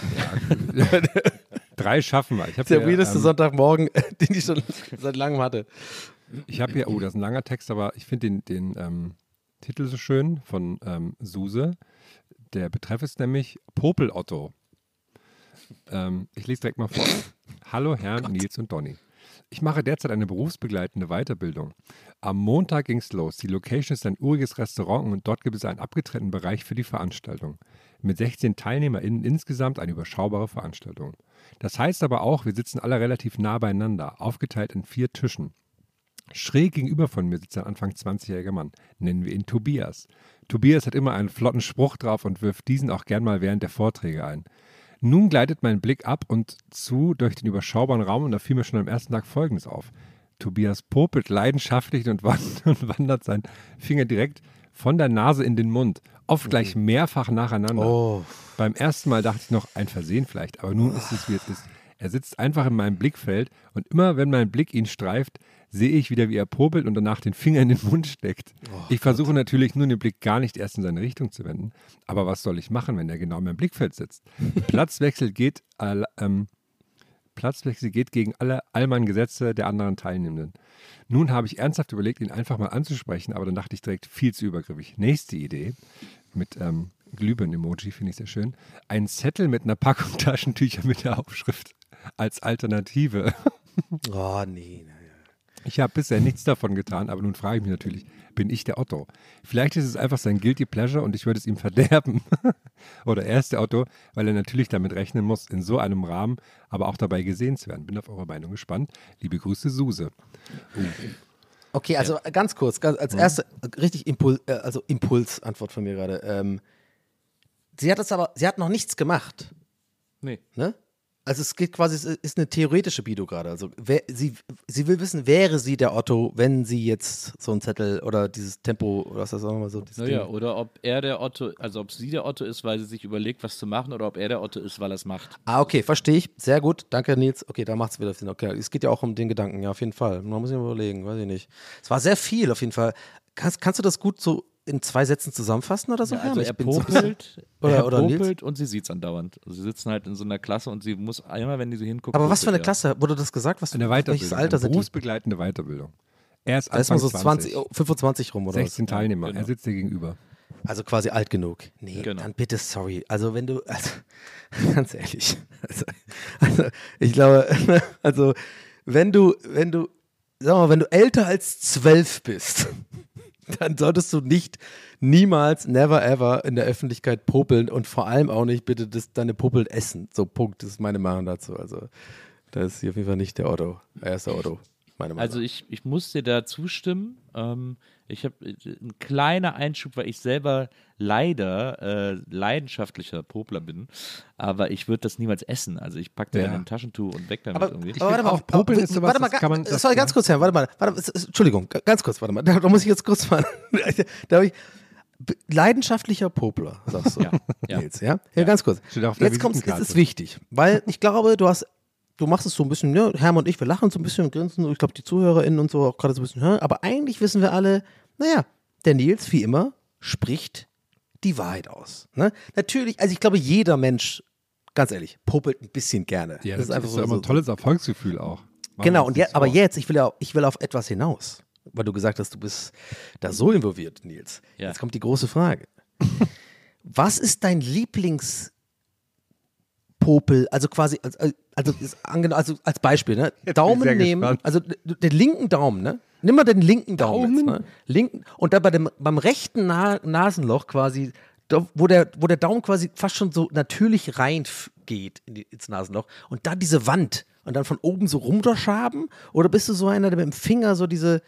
Drei schaffen wir. Ich habe Der hier, weirdeste ähm, Sonntagmorgen, den ich schon seit langem hatte. Ich habe hier, oh, das ist ein langer Text, aber ich finde den, den ähm, Titel so schön von ähm, Suse. Der Betreff ist nämlich Popel Otto. Ähm, ich lese direkt mal vor. Hallo Herren Nils und Donny. Ich mache derzeit eine berufsbegleitende Weiterbildung. Am Montag ging es los. Die Location ist ein uriges Restaurant und dort gibt es einen abgetrennten Bereich für die Veranstaltung. Mit 16 TeilnehmerInnen insgesamt eine überschaubare Veranstaltung. Das heißt aber auch, wir sitzen alle relativ nah beieinander, aufgeteilt in vier Tischen. Schräg gegenüber von mir sitzt ein Anfang 20-jähriger Mann. Nennen wir ihn Tobias. Tobias hat immer einen flotten Spruch drauf und wirft diesen auch gern mal während der Vorträge ein. Nun gleitet mein Blick ab und zu durch den überschaubaren Raum und da fiel mir schon am ersten Tag Folgendes auf. Tobias popelt leidenschaftlich und wand- und wandert seinen Finger direkt von der Nase in den Mund, oft gleich mehrfach nacheinander. Oh. Beim ersten Mal dachte ich noch, ein Versehen vielleicht, aber nun ist es, wie es ist. Er sitzt einfach in meinem Blickfeld und immer, wenn mein Blick ihn streift, sehe ich wieder, wie er popelt und danach den Finger in den Mund steckt. ich versuche natürlich nun den Blick gar nicht erst in seine Richtung zu wenden. Aber was soll ich machen, wenn er genau in meinem Blickfeld sitzt? Platzwechsel geht, all, ähm, Platzwechsel geht gegen alle Allmann-Gesetze der anderen Teilnehmenden. Nun habe ich ernsthaft überlegt, ihn einfach mal anzusprechen, aber dann dachte ich direkt viel zu übergriffig. Nächste Idee mit ähm, Glühbirnen-Emoji, finde ich sehr schön. Ein Zettel mit einer Packung Taschentücher mit der Aufschrift als Alternative. Oh, nee. nee. Ich habe bisher nichts davon getan, aber nun frage ich mich natürlich, bin ich der Otto? Vielleicht ist es einfach sein Guilty Pleasure und ich würde es ihm verderben. Oder er ist der Otto, weil er natürlich damit rechnen muss, in so einem Rahmen aber auch dabei gesehen zu werden. Bin auf eure Meinung gespannt. Liebe Grüße, Suse. Okay, also ganz kurz, ganz, als erste, richtig Impuls, äh, also Impulsantwort von mir gerade. Ähm, sie hat es aber, sie hat noch nichts gemacht, Nee. ne? Also es geht quasi, es ist eine theoretische Bido gerade. Also wer, sie, sie will wissen, wäre sie der Otto, wenn sie jetzt so ein Zettel oder dieses Tempo oder was das wir mal so. Naja, Ding- oder ob er der Otto, also ob sie der Otto ist, weil sie sich überlegt, was zu machen, oder ob er der Otto ist, weil er es macht. Ah, okay, verstehe ich. Sehr gut. Danke, Nils. Okay, da macht es wieder Sinn. Okay, es geht ja auch um den Gedanken, ja, auf jeden Fall. Man muss sich überlegen, weiß ich nicht. Es war sehr viel, auf jeden Fall. Kannst, kannst du das gut so in zwei Sätzen zusammenfassen oder so? Ja, also Herm? er bin so- popelt, Oder- er oder popelt und sie sieht es andauernd. Also sie sitzen halt in so einer Klasse und sie muss einmal, wenn die so hinguckt. Aber was für eine popelt. Klasse? Wurde das gesagt? Was, Eine welches Weiterbildung, Alter eine sind die? berufsbegleitende Weiterbildung. Er ist Da ist Anfang man so 20, 20, oh, 25 rum, oder 16 Teilnehmer. genau. Er sitzt dir gegenüber. was? Also quasi alt genug. Nee, Genau. dann bitte sorry. Also wenn du, also ganz ehrlich, also, also ich glaube, also wenn du, wenn du, sag mal, wenn du älter als zwölf bist, dann solltest du nicht niemals, never ever in der Öffentlichkeit popeln und vor allem auch nicht bitte das, deine Popel essen. So Punkt, das ist meine Meinung dazu. Also da ist hier auf jeden Fall nicht der Otto. Er ist der Otto. Meine Meinung. Also ich, ich muss dir da zustimmen. Ähm, ich habe ein kleiner Einschub, weil ich selber leider äh, leidenschaftlicher Popler bin, aber ich würde das niemals essen. Also ich packe da Ja. in ein Taschentuch und weg damit Aber, irgendwie. aber warte mal, auch, Popeln ist sowas, warte mal, das kann man- ga- das- sorry, ganz kurz, Herr, warte mal, warte, mal, es- Entschuldigung, ga- ganz kurz, warte mal, da, da muss ich jetzt kurz mal, da ich, leidenschaftlicher Popler, sagst du, Ja, ja. Nils, ja? Ja, ganz kurz. Jetzt kommt es ist wichtig, weil ich glaube, du hast, du machst es so ein bisschen, ne, Herm und ich, wir lachen so ein bisschen und grinsen, und ich glaube, die ZuhörerInnen und so auch gerade so ein bisschen, hä? aber eigentlich wissen wir alle, naja, der Nils, wie immer, spricht die Wahrheit aus. Ne? Natürlich, also ich glaube, jeder Mensch, ganz ehrlich, popelt ein bisschen gerne. Ja, das ist einfach so. immer so ein tolles Erfolgsgefühl auch. Machen Genau, und je, aber jetzt, ich will, ja, ich will auf etwas hinaus, weil du gesagt hast, du bist da so involviert, Nils. Ja. Jetzt kommt die große Frage. Was ist dein Lieblingspopel, also quasi, als, also, ange- also als Beispiel, ne? Daumen nehmen, gespannt. also den linken Daumen, ne? Nimm mal den linken Daumen, jetzt, ne? Linken, und dann bei dem, beim rechten Na Nasenloch quasi, da, wo, der, wo der Daumen quasi fast schon so natürlich rein f- geht in die, ins Nasenloch und dann diese Wand und dann von oben so runterschaben oder bist du so einer, der mit dem Finger so diese,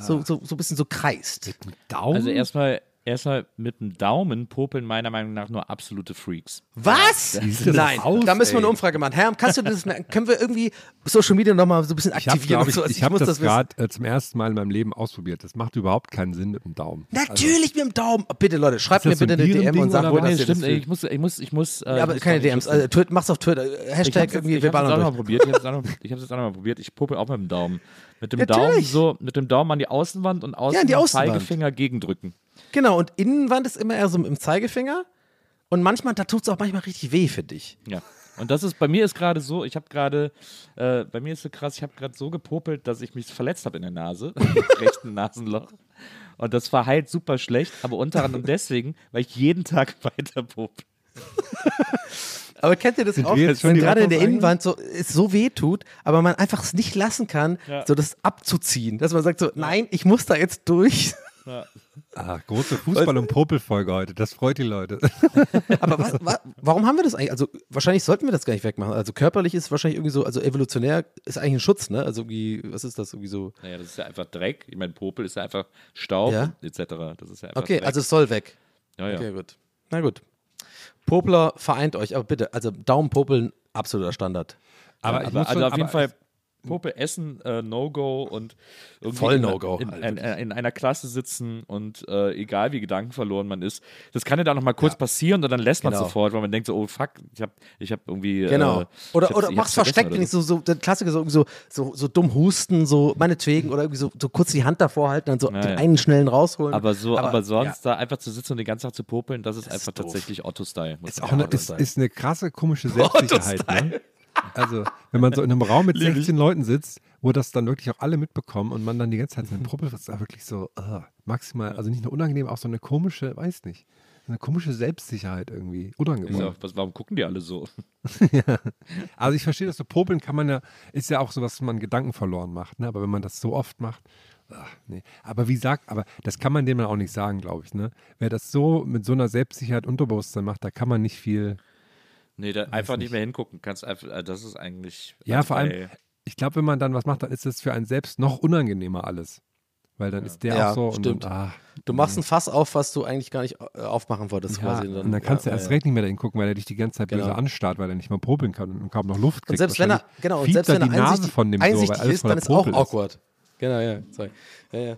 so, so, so ein bisschen so kreist? Daumen? Also erstmal erstmal mit dem Daumen popeln meiner Meinung nach nur absolute Freaks. Was? das Nein, aus, da müssen wir eine. Umfrage machen. Herr, kannst du das merken? Können wir irgendwie Social Media nochmal so ein bisschen Ich habe aktivieren? ich, ich hab muss das wissen. gerade äh, zum ersten Mal in meinem Leben ausprobiert. Das macht überhaupt keinen Sinn mit dem Daumen. Natürlich mit dem Daumen. Bitte, Leute, schreibt mir das bitte ein eine DM und sagt, wo was? das nee, stimmt, ist. ey, ich muss, ich muss, ich muss. Äh, Ja, aber keine DMs. Also, Twitter, mach's auf Twitter. Ich Hashtag irgendwie, ich wir hab's jetzt auch ballern probiert. Ich hab's jetzt auch noch- ich hab's jetzt auch noch mal probiert. Ich popel auch mit dem Daumen. Mit dem Natürlich. Daumen so, mit dem Daumen an die Außenwand und außen Ja, Außenwand. Zeigefinger gegendrücken. Genau, und Innenwand ist immer eher so im Zeigefinger. Und manchmal, da tut es auch manchmal richtig weh, finde ich. Ja. Und das ist, bei mir ist gerade so, ich habe gerade, äh, bei mir ist so krass, ich habe gerade so gepopelt, dass ich mich verletzt habe in der Nase, im rechten Nasenloch. Und das verheilt super schlecht, aber unter anderem deswegen, weil ich jeden Tag weiter popel. Aber kennt ihr das Sind auch, wenn gerade in der? Innenwand so, es so weh tut, aber man einfach es nicht lassen kann, Ja. so das abzuziehen. Dass man sagt so, nein, ich muss da jetzt durch. Ah, große Fußball- und Popelfolge heute. Das freut die Leute. Aber was, wa, warum haben wir das eigentlich? Also wahrscheinlich sollten wir das gar nicht wegmachen. Also körperlich ist wahrscheinlich irgendwie so, also evolutionär ist eigentlich ein Schutz, ne? Also irgendwie, was ist das irgendwie so? Naja, das ist ja einfach Dreck. Ich meine, Popel ist ja einfach Staub Ja. etc. Das ist ja einfach Okay, Dreck. also es soll weg. ja, ja. Okay, gut. Na gut. Popler vereint euch, aber bitte, also Daumenpopeln, absoluter Standard. Aber, aber, ich muss also schon- auf jeden aber Fall Popel essen, äh, No-Go und irgendwie Voll in, No-Go. in, Also in, in einer Klasse sitzen und äh, egal wie gedankenverloren man ist, das kann ja dann noch mal kurz passieren und dann lässt man Genau. sofort, weil man denkt so, oh fuck, ich habe ich hab irgendwie Genau. äh, oder oder mach's versteckt, wenn ich so, so der Klassiker so, irgendwie so, so, so dumm husten, so meinetwegen, oder irgendwie so, so kurz die Hand davor halten, dann so Ja, den ja. einen schnellen rausholen. Aber so, aber, Aber, sonst da einfach zu sitzen und den ganzen Tag zu popeln, das ist ist einfach doof. tatsächlich Otto-Style. muss Ist, man auch eine, sagen. ist, ist eine krasse, komische Selbstsicherheit. Ne? Also, wenn man so in einem Raum mit 16 Leuten sitzt, wo das dann wirklich auch alle mitbekommen und man dann die ganze Zeit seinen Popel, das ist da wirklich so uh, maximal, also nicht nur unangenehm, auch so eine komische, weiß nicht, eine komische Selbstsicherheit irgendwie. Unangenehm. ja, was, warum gucken die alle so? Also ich verstehe das so, popeln kann man ja, ist ja auch so, was man Gedanken verloren macht, ne? aber wenn man das so oft macht, ach, nee. Aber wie sagt, aber das kann man dem dann auch nicht sagen, glaube ich, ne? Wer das so mit so einer Selbstsicherheit Unterbewusstsein macht, da kann man nicht viel, Nee, da einfach nicht mehr hingucken. Kannst einfach, äh, das ist eigentlich. ja, vor allem, ich glaube, wenn man dann was macht, dann ist das für einen selbst noch unangenehmer alles. Weil dann ist der Ja, auch so stimmt. und, ah, du machst ein Fass auf, was du eigentlich gar nicht äh, aufmachen wolltest, ja, quasi. und dann kannst ja, du erst ja. recht nicht mehr dahin gucken, weil er dich die ganze Zeit Genau. böse anstarrt, weil er nicht mal popeln kann und kaum noch Luft kriegt. Und selbst wenn er, genau, und selbst wenn er die Nase von dem so, weil alles ist, dann ist auch awkward. Genau, ja, sorry. Ja, ja.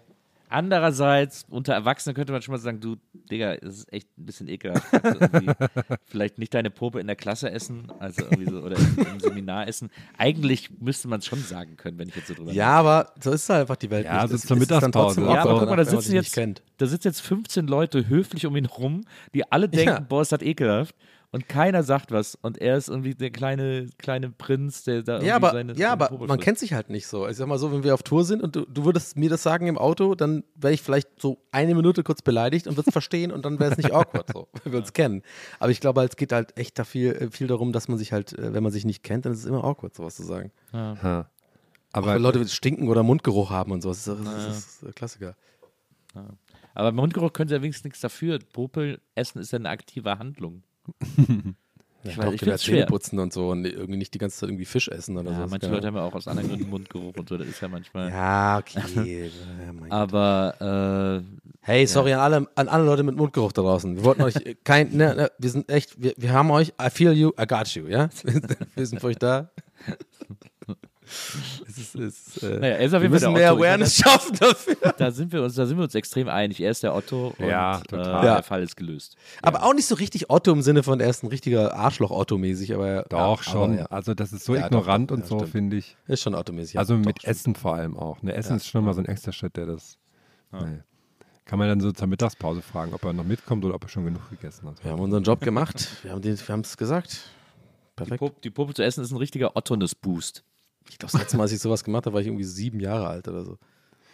Andererseits, unter Erwachsenen könnte man schon mal sagen, du, Digga, das ist echt ein bisschen ekelhaft. Vielleicht nicht deine Probe in der Klasse essen, also irgendwie so, oder im, im Seminar essen. Eigentlich müsste man es schon sagen können, wenn ich jetzt so drüber ja, aber so ist halt einfach die Welt. Ja, nicht. Es- zur Mittagspause. Ja, aber guck mal, da sitzen, jetzt, da sitzen jetzt 15 Leute höflich um ihn rum, die alle denken, Ja. boah, ist das ekelhaft. Und keiner sagt was. Und er ist irgendwie der kleine, kleine Prinz, der da irgendwie Ja, aber, seine, ja, seine aber man kennt sich halt nicht so. Ich sag mal so, wenn wir auf Tour sind und du, du würdest mir das sagen im Auto, dann wäre ich vielleicht so eine Minute kurz beleidigt und würde es verstehen und dann wäre es nicht awkward, so, wenn wir uns kennen. Aber ich glaube, halt, es geht halt echt da viel, äh, viel darum, dass man sich halt, äh, wenn man sich nicht kennt, dann ist es immer awkward, sowas zu sagen. Ha. Aber wenn Leute stinken oder Mundgeruch haben und sowas, das ist, das ist der Klassiker. Aber Mundgeruch können sie ja wenigstens nichts dafür. Popel essen ist ja eine aktive Handlung. Ja, weiß, ich ich will ja find's Zähne schwer. putzen und so und irgendwie nicht die ganze Zeit irgendwie Fisch essen oder Ja, so. manche Leute haben ja auch aus anderen Gründen Mundgeruch und so, das ist ja manchmal. Ja, okay. ja. Aber äh, Hey, sorry an alle, an alle Leute mit Mundgeruch da draußen. Wir wollten euch kein, ne, ne, wir sind echt, wir, wir haben euch, I feel you, I got you, ja? Wir sind für euch da. Es ist, es ist, äh, naja, er ist auf wir jeden müssen Fall der mehr Otto. Meine, Awareness schaffen dafür. da sind wir uns, da sind wir uns extrem einig. Er ist der Otto und Ja, äh, total. Ja. der Fall ist gelöst. Aber auch nicht so richtig Otto im Sinne von, er ist ein richtiger Arschloch-Otto-mäßig, aber doch ja, schon. Aber, ja, Also das ist so Ja, ignorant doch, und ja, so, finde ich. ist schon Otto-mäßig. ja, Also doch, mit stimmt. Essen vor allem auch. Ne, Essen Ja. ist schon mal so ein extra Schritt, der das. Nee. Kann man dann so zur Mittagspause fragen, ob er noch mitkommt oder ob er schon genug gegessen hat. Wir haben unseren Job gemacht, wir haben es gesagt. Die, Perfekt. Pop, die Puppe zu essen ist ein richtiger Ottoness-Boost. Ich glaube, das letzte Mal, als ich sowas gemacht habe, war ich irgendwie sieben Jahre alt oder so.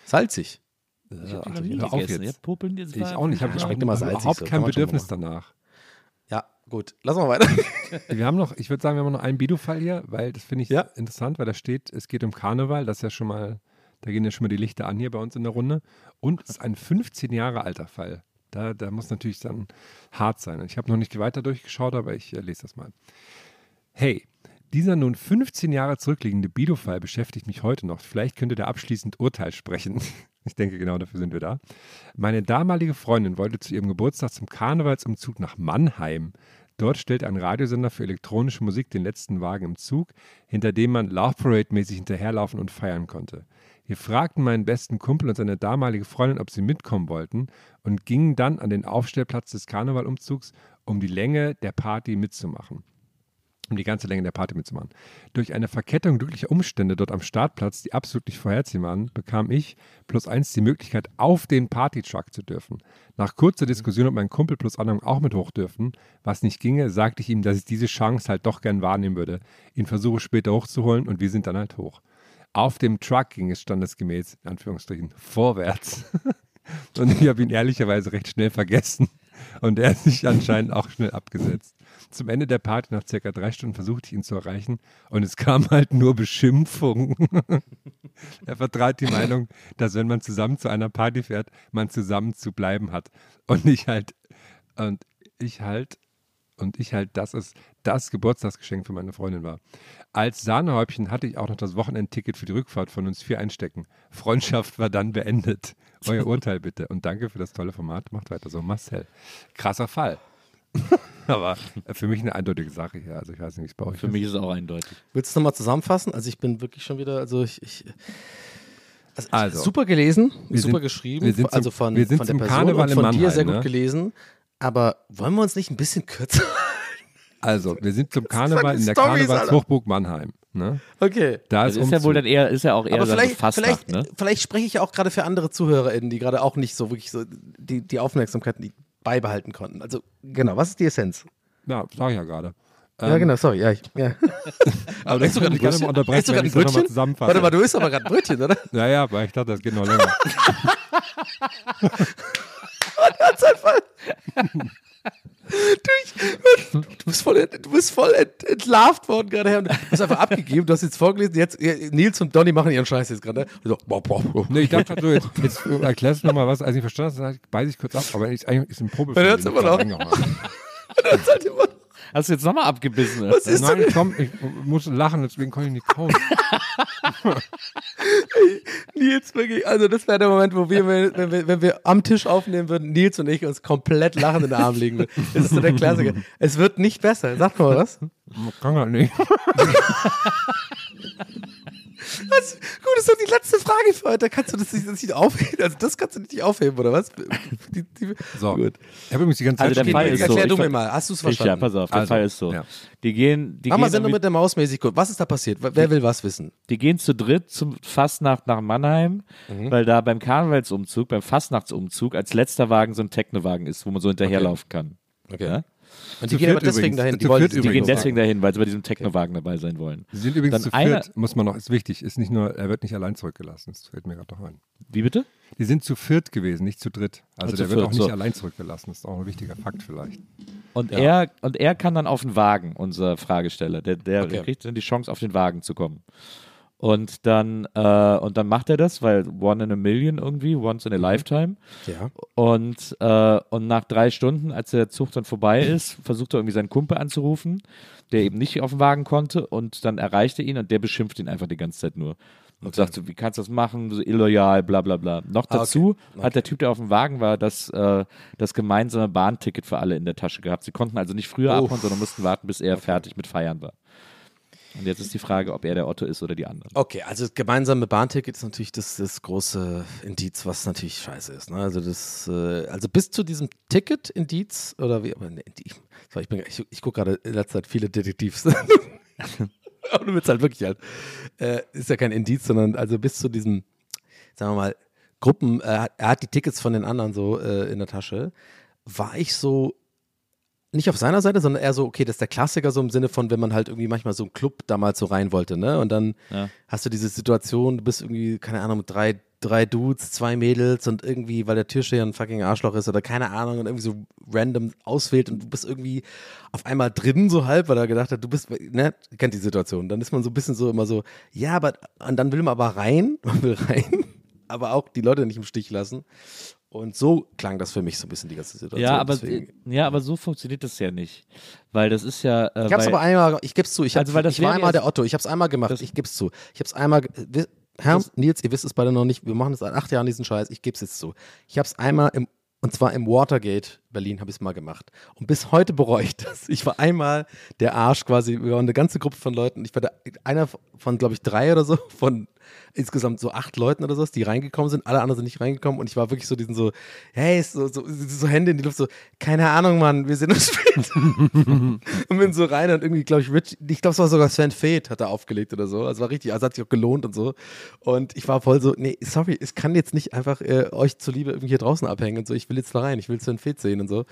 Salzig. Ich habe Ach, die noch nie hör auf gegessen. jetzt. Ich hab jetzt Ich auch nicht. Ich habe schmeckt hab immer salzig überhaupt so, kein mal Bedürfnis danach. Ja, gut. Lassen wir weiter. Wir haben noch, ich würde sagen, wir haben noch einen Bido-Fall hier, weil das finde ich Ja. interessant, weil da steht, es geht um Karneval, das ist ja schon mal, da gehen ja schon mal die Lichter an hier bei uns in der Runde. Und es ist ein 15 Jahre alter Fall. Da, da muss natürlich dann hart sein. Ich habe noch nicht weiter durchgeschaut, aber ich äh, lese das mal. Hey, Dieser nun 15 Jahre zurückliegende Bido-Fall beschäftigt mich heute noch. Vielleicht könnte der abschließend Urteil sprechen. Ich denke, genau dafür sind wir da. Meine damalige Freundin wollte zu ihrem Geburtstag zum Karnevalsumzug nach Mannheim. Dort stellte ein Radiosender für elektronische Musik den letzten Wagen im Zug, hinter dem man Love Parade-mäßig hinterherlaufen und feiern konnte. Wir fragten meinen besten Kumpel und seine damalige Freundin, ob sie mitkommen wollten und gingen dann an den Aufstellplatz des Karnevalumzugs, um die Länge der Party mitzumachen um die ganze Länge der Party mitzumachen. Durch eine Verkettung glücklicher Umstände dort am Startplatz, die absolut nicht vorhersehen waren, bekam ich plus eins die Möglichkeit, auf den Partytruck zu dürfen. Nach kurzer Diskussion, ob mein Kumpel plus Anhang auch mit hoch dürfen, was nicht ginge, sagte ich ihm, dass ich diese Chance halt doch gern wahrnehmen würde, ihn versuche später hochzuholen und wir sind dann halt hoch. Auf dem Truck ging es standesgemäß, in Anführungsstrichen, vorwärts. und ich habe ihn ehrlicherweise recht schnell vergessen. Und er hat sich anscheinend auch schnell abgesetzt. Zum Ende der Party, nach circa drei Stunden, versuchte ich ihn zu erreichen und es kam halt nur Beschimpfung. er vertrat die Meinung, dass wenn man zusammen zu einer Party fährt, man zusammen zu bleiben hat. Und ich halt, und ich halt, und ich halt, dass es das Geburtstagsgeschenk für meine Freundin war. Als Sahnehäubchen hatte ich auch noch das Wochenendticket für die Rückfahrt von uns vier einstecken. Freundschaft war dann beendet. Euer Urteil bitte. Und danke für das tolle Format. Macht weiter so. Marcel. Krasser Fall. Aber für mich eine eindeutige Sache hier. Also ich weiß nicht, wie es bei euch Für ist. mich ist es auch eindeutig. Willst du nochmal zusammenfassen? Also ich bin wirklich schon wieder, also ich, ich also, Also, super gelesen, wir super sind- geschrieben, wir sind also zum- von, wir sind von der zum Person Karneval und in von dir Mannheim, sehr gut ne? gelesen. Aber wollen wir uns nicht ein bisschen kürzer? Also, wir sind zum Karneval in der Storys, Karnevalshochburg Mannheim. Ne? Okay. Da Das ist, ist ja wohl dann eher, ist ja auch eher Aber dann vielleicht, so Fastnacht, vielleicht, ne? vielleicht spreche ich ja auch gerade für andere ZuhörerInnen, die gerade auch nicht so wirklich so die, die Aufmerksamkeit nicht beibehalten konnten. Also genau, was ist die Essenz? Ja, sag ich ja gerade. ja, genau, sorry. Ja, ich, ja. Aber das kann ich gerne mal unterbrechen, Isst du wenn gerade ein Brötchen? zusammenfasse. Warte mal, du isst aber gerade ein Brötchen, oder? Ja, ja, aber ich dachte, das geht noch länger. Du, ich, du bist voll, du bist voll ent, entlarvt worden gerade. Herr. Du hast einfach abgegeben, du hast jetzt vorgelesen, jetzt Nils und Donny machen ihren Scheiß jetzt gerade. ne? So. Nee, ich dachte so, jetzt, jetzt erklärst du nochmal was. Als ich verstanden habe, beiße ich kurz ab, aber ist eigentlich ist ein Probefilm. Man hört's den immer ich gerade noch. reingehauen habe. Hast du jetzt nochmal abgebissen? Was ist Nein, denn? komm, ich muss lachen, deswegen konnte ich nicht kauen. Nils, wirklich, also das wäre der Moment, wo wir, wenn wir, wenn wir am Tisch aufnehmen würden, Nils und ich uns komplett lachend in den Arm legen würden. Das ist so der Klassiker. Es wird nicht besser. Sag mal was. Kann er nicht. was? Gut, das ist doch die letzte Frage für heute. Kannst du das nicht, das nicht aufheben? Also das kannst du nicht aufheben, oder was? Die, die, So, Gut. ich habe übrigens die ganze Also Zeit der schon Fall ist so, Erklär ich du mir mal. Hast du es Ich, ja, verstanden? pass auf, der Also, Fall ist so. ja. Die gehen, die Mach mal Sendung mit der Maus mäßig gut. Was ist da passiert? Wer will was wissen? die gehen zu dritt zum Fastnacht nach Mannheim, Mhm. weil da beim Karnevalsumzug, beim Fastnachtsumzug als letzter Wagen so ein Technowagen ist, wo man so hinterherlaufen kann. Okay. Ja? Und Zu die gehen aber deswegen übrigens. dahin. Die wollen die gehen deswegen dahin, weil sie bei diesem Technowagen dabei sein wollen. Sie sind übrigens Dann zu einer- viert, muss man noch, ist wichtig, ist nicht nur, er wird nicht allein zurückgelassen, das fällt mir gerade noch ein. Wie bitte? Die sind zu viert gewesen, nicht zu dritt. Also Ah, der wird viert, auch nicht so. allein zurückgelassen, das ist auch ein wichtiger Fakt vielleicht. Und er und er kann dann auf den Wagen, unser Fragesteller. Der, der Okay. kriegt dann die Chance, auf den Wagen zu kommen. Und dann, äh, und dann macht er das, weil one in a million irgendwie, once in a lifetime. Ja. Und, äh, und nach drei Stunden, als der Zug dann vorbei ist, versucht er irgendwie seinen Kumpel anzurufen, der eben nicht auf den Wagen konnte. Und dann erreicht er ihn und der beschimpft ihn einfach die ganze Zeit nur. Und sagt so, wie kannst du das machen, so illoyal, bla bla bla. Noch Ah, okay. dazu hat der Typ, der auf dem Wagen war, das, äh, das gemeinsame Bahnticket für alle in der Tasche gehabt. Sie konnten also nicht früher Oh. abhauen, sondern mussten warten, bis er fertig mit Feiern war. Und jetzt ist die Frage, ob er der Otto ist oder die anderen. Okay, also das gemeinsame Bahnticket ist natürlich das, das große Indiz, was natürlich scheiße ist. Ne? Also das, äh, also bis zu diesem Ticket-Indiz oder wie, aber ne, so, ich, ich, ich gucke gerade in letzter Zeit viele Detektivs. Aber du willst halt wirklich halt. Äh, ist ja kein Indiz, sondern also bis zu diesem, sagen wir mal, Gruppen, äh, er hat die Tickets von den anderen so äh, in der Tasche, war ich so nicht auf seiner Seite, sondern eher so, okay, das ist der Klassiker so im Sinne von, wenn man halt irgendwie manchmal so einen Club damals so rein wollte, ne? Und dann Ja. hast du diese Situation, du bist irgendwie, keine Ahnung, mit drei, drei Dudes, zwei Mädels und irgendwie, weil der Türsteher ein fucking Arschloch ist oder keine Ahnung und irgendwie so random auswählt und du bist irgendwie auf einmal drin so halb, weil er gedacht hat, du bist, ne, kennt die Situation. Dann ist man so ein bisschen so immer so, ja, aber, und dann will man aber rein, man will rein, aber auch die Leute nicht im Stich lassen. Und so klang das für mich so ein bisschen die ganze Situation. Ja, aber, Deswegen- ja, aber so funktioniert das ja nicht. Weil das ist ja. Äh, Ich hab's weil, aber einmal, ich geb's zu, ich, hab, Also, weil das ich war einmal der Otto, ich hab's einmal gemacht, ich geb's zu. Ich hab's einmal, wi- Herr, Nils, ihr wisst es beide noch nicht, wir machen das seit acht Jahren diesen Scheiß, ich geb's jetzt zu. Ich hab's einmal im, und zwar im Watergate Berlin habe ich es mal gemacht. Und bis heute bereue ich das. Ich war einmal der Arsch quasi, wir waren eine ganze Gruppe von Leuten, ich war einer von, glaube ich, drei oder so, von insgesamt so acht Leuten oder so, die reingekommen sind, alle anderen sind nicht reingekommen und ich war wirklich so diesen so, hey, so, so, so Hände in die Luft, so, keine Ahnung, Mann, wir sehen uns später. und bin so rein und irgendwie, glaube ich, Rich, ich glaube, es war sogar Sven Feth, hat er aufgelegt oder so. Also war richtig, also hat sich auch gelohnt und so. Und ich war voll so, nee, sorry, es kann jetzt nicht einfach äh, euch zuliebe irgendwie hier draußen abhängen und so. Ich will jetzt da rein, ich will Sven Feth sehen und so.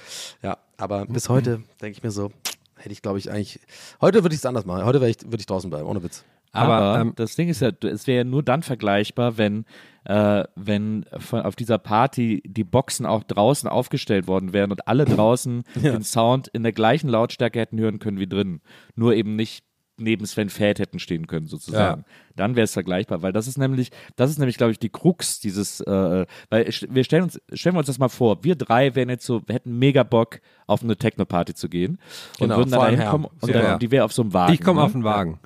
Ja, aber bis heute denke ich mir so, hätte ich, glaube ich, eigentlich, heute würde ich es anders machen. Heute würde ich, würd ich draußen bleiben, ohne Witz. Aber, Aber, ähm, das Ding ist ja, es wäre ja nur dann vergleichbar, wenn, äh, wenn von, auf dieser Party die Boxen auch draußen aufgestellt worden wären und alle draußen den Sound in der gleichen Lautstärke hätten hören können wie drinnen. Nur eben nicht neben Sven Fäth hätten stehen können, sozusagen. Dann wäre es vergleichbar, weil das ist nämlich, das ist nämlich, glaube ich, die Krux dieses, äh, weil wir stellen uns, stellen wir uns das mal vor, wir drei wären jetzt so, wir hätten mega Bock, auf eine Techno-Party zu gehen und Genau, würden dann da hinkommen und Ja, dann, ja. die wäre auf so einem Wagen. Ich komme ne? auf den Wagen.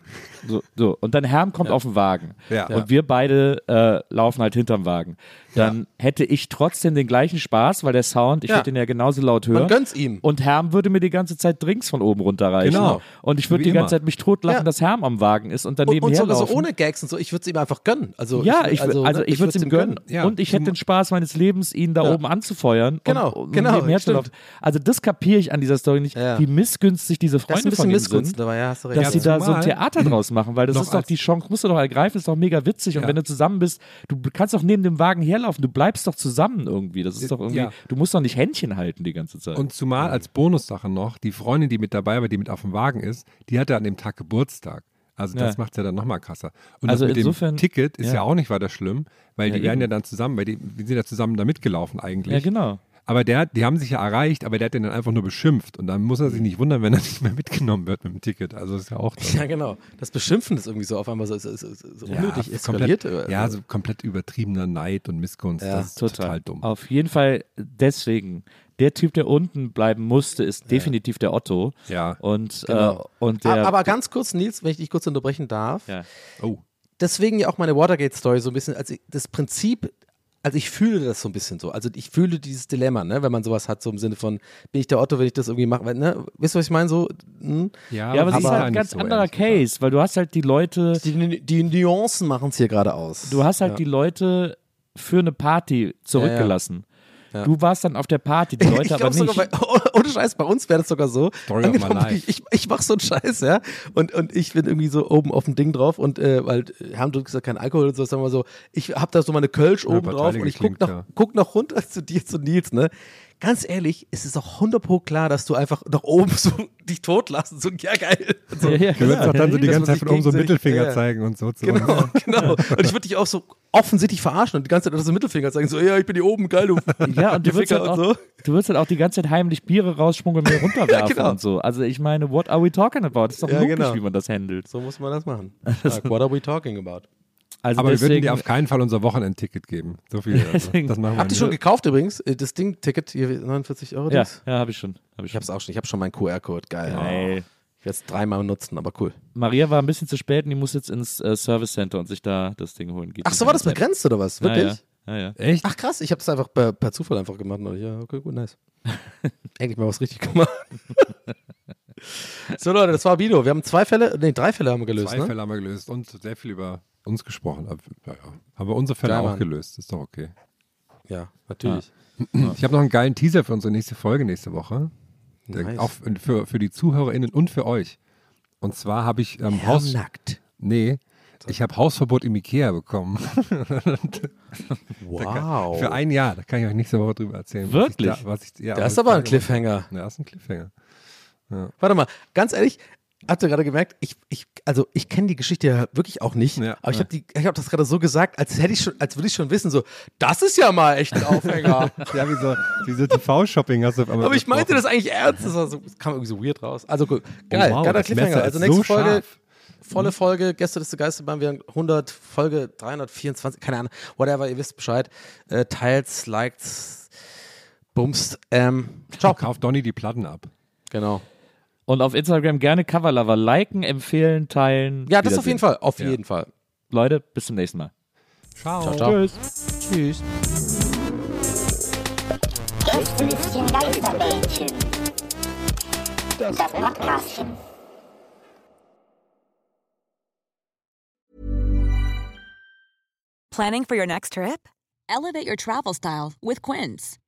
So, so. Und dann Herm kommt auf den Wagen. Ja. Und wir beide äh, laufen halt hinterm Wagen. Dann hätte ich trotzdem den gleichen Spaß, weil der Sound, ich Ja. würde den ja genauso laut hören. Man gönnt's ihm. Und Herm würde mir die ganze Zeit Drinks von oben runterreichen. Genau. Und ich würde die ganze. Zeit mich totlachen, Ja. dass Herm am Wagen ist und Und, daneben und sogar so herlaufen. ohne Gags und so, ich würde es ihm einfach gönnen. Also ja, ich, also, also ne, ich würde es ihm gönnen. Ja. Und ich hätte den Spaß meines Lebens, ihn da Ja. oben anzufeuern. Genau, und, und genau. Also das kapiere ich an dieser Story nicht, Ja. wie missgünstig diese Das ist Freunde ein bisschen von ihm Missgunst sind dabei, ja, hast du recht. dass sie da so ein Theater draus machen, weil das Noch ist doch die Chance, musst du doch ergreifen, ist doch mega witzig. Und wenn du zusammen bist, du kannst doch neben dem Wagen herlaufen, du bleibst doch zusammen irgendwie. Das ist doch irgendwie, Ja. du musst doch nicht Händchen halten die ganze Zeit. Und zumal als Bonussache noch, die Freundin, die mit dabei war, die mit auf dem Wagen ist, die hatte an dem Tag Geburtstag. Also das Ja. macht es ja dann nochmal krasser. Und Also das mit insofern- dem Ticket ist ja. ja. auch nicht weiter schlimm, weil Ja, die werden ja dann zusammen, weil die, die sind ja zusammen da mitgelaufen eigentlich. ja, genau. Aber der, die haben sich ja erreicht, aber der hat den dann einfach nur beschimpft. Und dann muss er sich nicht wundern, wenn er nicht mehr mitgenommen wird mit dem Ticket. Also ist ja auch dann, Ja, genau. Das Beschimpfen ist irgendwie so auf einmal so, so, so, so so unnötig komplett, eskaliert. ja, so komplett übertriebener Neid und Missgunst. Ja, das ist total, dumm. Auf jeden Fall deswegen. Der Typ, der unten bleiben musste, ist definitiv der Otto. Ja. Und, Genau. äh, und der. aber, aber ganz kurz, Nils, wenn ich dich kurz unterbrechen darf. ja. Oh. Deswegen ja auch meine Watergate-Story so ein bisschen, also das Prinzip, also ich fühle das so ein bisschen so. Also ich fühle dieses Dilemma, ne, wenn man sowas hat, so im Sinne von, bin ich der Otto, wenn ich das irgendwie mache, weil, ne, wisst ihr, was ich meine? So, hm? ja, aber es ist halt ein ganz anderer Case, weil du hast halt die Leute, die, die Nuancen machen es hier gerade aus. du hast halt ja. die Leute für eine Party zurückgelassen. Ja. Du warst dann auf der Party, die Leute ich aber nicht. bei, ohne Scheiß, bei uns wäre das sogar so. Story of my Angenommen, life. Ich, ich, ich mach so einen Scheiß, ja, und, und ich bin irgendwie so oben auf dem Ding drauf und äh, weil haben du gesagt, kein Alkohol und so, sagen wir so, ich hab da so meine Kölsch Ja, oben drauf und ich guck noch, ja. guck noch runter zu dir, zu Nils, ne? Ganz ehrlich, es ist doch 100 pro klar, dass du einfach nach oben so dich totlassen, so, ja geil. Und so. Ja, ja, Du würdest doch dann so die ganze Zeit von oben so Mittelfinger ja, ja. zeigen und so. zu Genau, genau. Und ich würde dich auch so offensichtlich verarschen und die ganze Zeit so Mittelfinger zeigen, so, ja, ich bin hier oben, geil, du. Ja, und du würdest, Ficker halt auch, und so. du würdest halt auch die ganze Zeit heimlich Biere rausschmuggeln und mir runterwerfen genau. und so. Also ich meine, what are we talking about? Das ist doch Ja, logisch, genau. wie man das handelt. So muss man das machen. Like, what are we talking about? Also Aber wir würden deswegen, dir auf keinen Fall unser Wochenendticket geben. So viel. Also. Deswegen- Das machen wir Habt ihr schon gekauft übrigens? Äh, Das Ding-Ticket hier 49 Euro? ja, Dings? ja, habe ich schon. Hab ich Ich hab's auch schon. Ich habe schon meinen QR-Code. Geil. Ey. Ich werde es dreimal nutzen, aber cool. Maria war ein bisschen zu spät und die muss jetzt ins äh, Service Center und sich da das Ding holen. Geht Ach, so war das begrenzt oder was? Wirklich? Ja, ja. ja. Echt? Ach krass, ich habe es einfach per, per Zufall einfach gemacht. neulich. Ja, okay, gut, nice. Endlich mal was richtig gemacht. so Leute, das war Bido. Wir haben zwei Fälle, nee, drei Fälle haben wir gelöst, Zwei ne? Fälle haben wir gelöst und sehr viel über uns gesprochen. Aber, ja, ja. Haben wir unsere Fälle Geil, auch Mann. gelöst. Ist doch okay. Ja, natürlich. Ich habe noch einen geilen Teaser für unsere nächste Folge nächste Woche. Nice. Auch für, für die ZuhörerInnen und für euch. Und zwar habe ich ähm, Haus. nackt. Nee, ich habe Hausverbot im Ikea bekommen. Wow. Für ein Jahr. Da kann ich euch nächste Woche drüber erzählen. Wirklich? Was ich da, was ich, ja, Das ist aber ein Cliffhanger. Ja, das ist ein Cliffhanger. Warte mal, ganz ehrlich, ihr gerade gemerkt, ich, ich, also ich kenne die Geschichte ja wirklich auch nicht, Ja, aber ich habe hab das gerade so gesagt, als hätte ich schon, als würde ich schon wissen, so, das ist ja mal echt ein Aufhänger. Ja, wie so, wie so TV-Shopping hast du auf einmal aber ich meinte das eigentlich ernst, das, so, das kam irgendwie so weird raus. Also gut, geil, oh, wow, geiler Cliffhanger. Also nächste so Folge, scharf. volle Folge, Gäste des Geisterbahn, wir haben 100, Folge 324, keine Ahnung, whatever, ihr wisst Bescheid. Äh, teils, liked, bumst. Ähm, ciao. Kauft Donny die Platten ab. Genau. Und auf Instagram gerne Coverlover liken, empfehlen, teilen. Ja, das auf jeden. Fall, auf jeden Fall. Leute, bis zum nächsten Mal. Ciao. Ciao, ciao. Tschüss. Tschüss. Geisterbällchen. Das Podcastchen. Planning for your next trip? Elevate your travel style with Quince.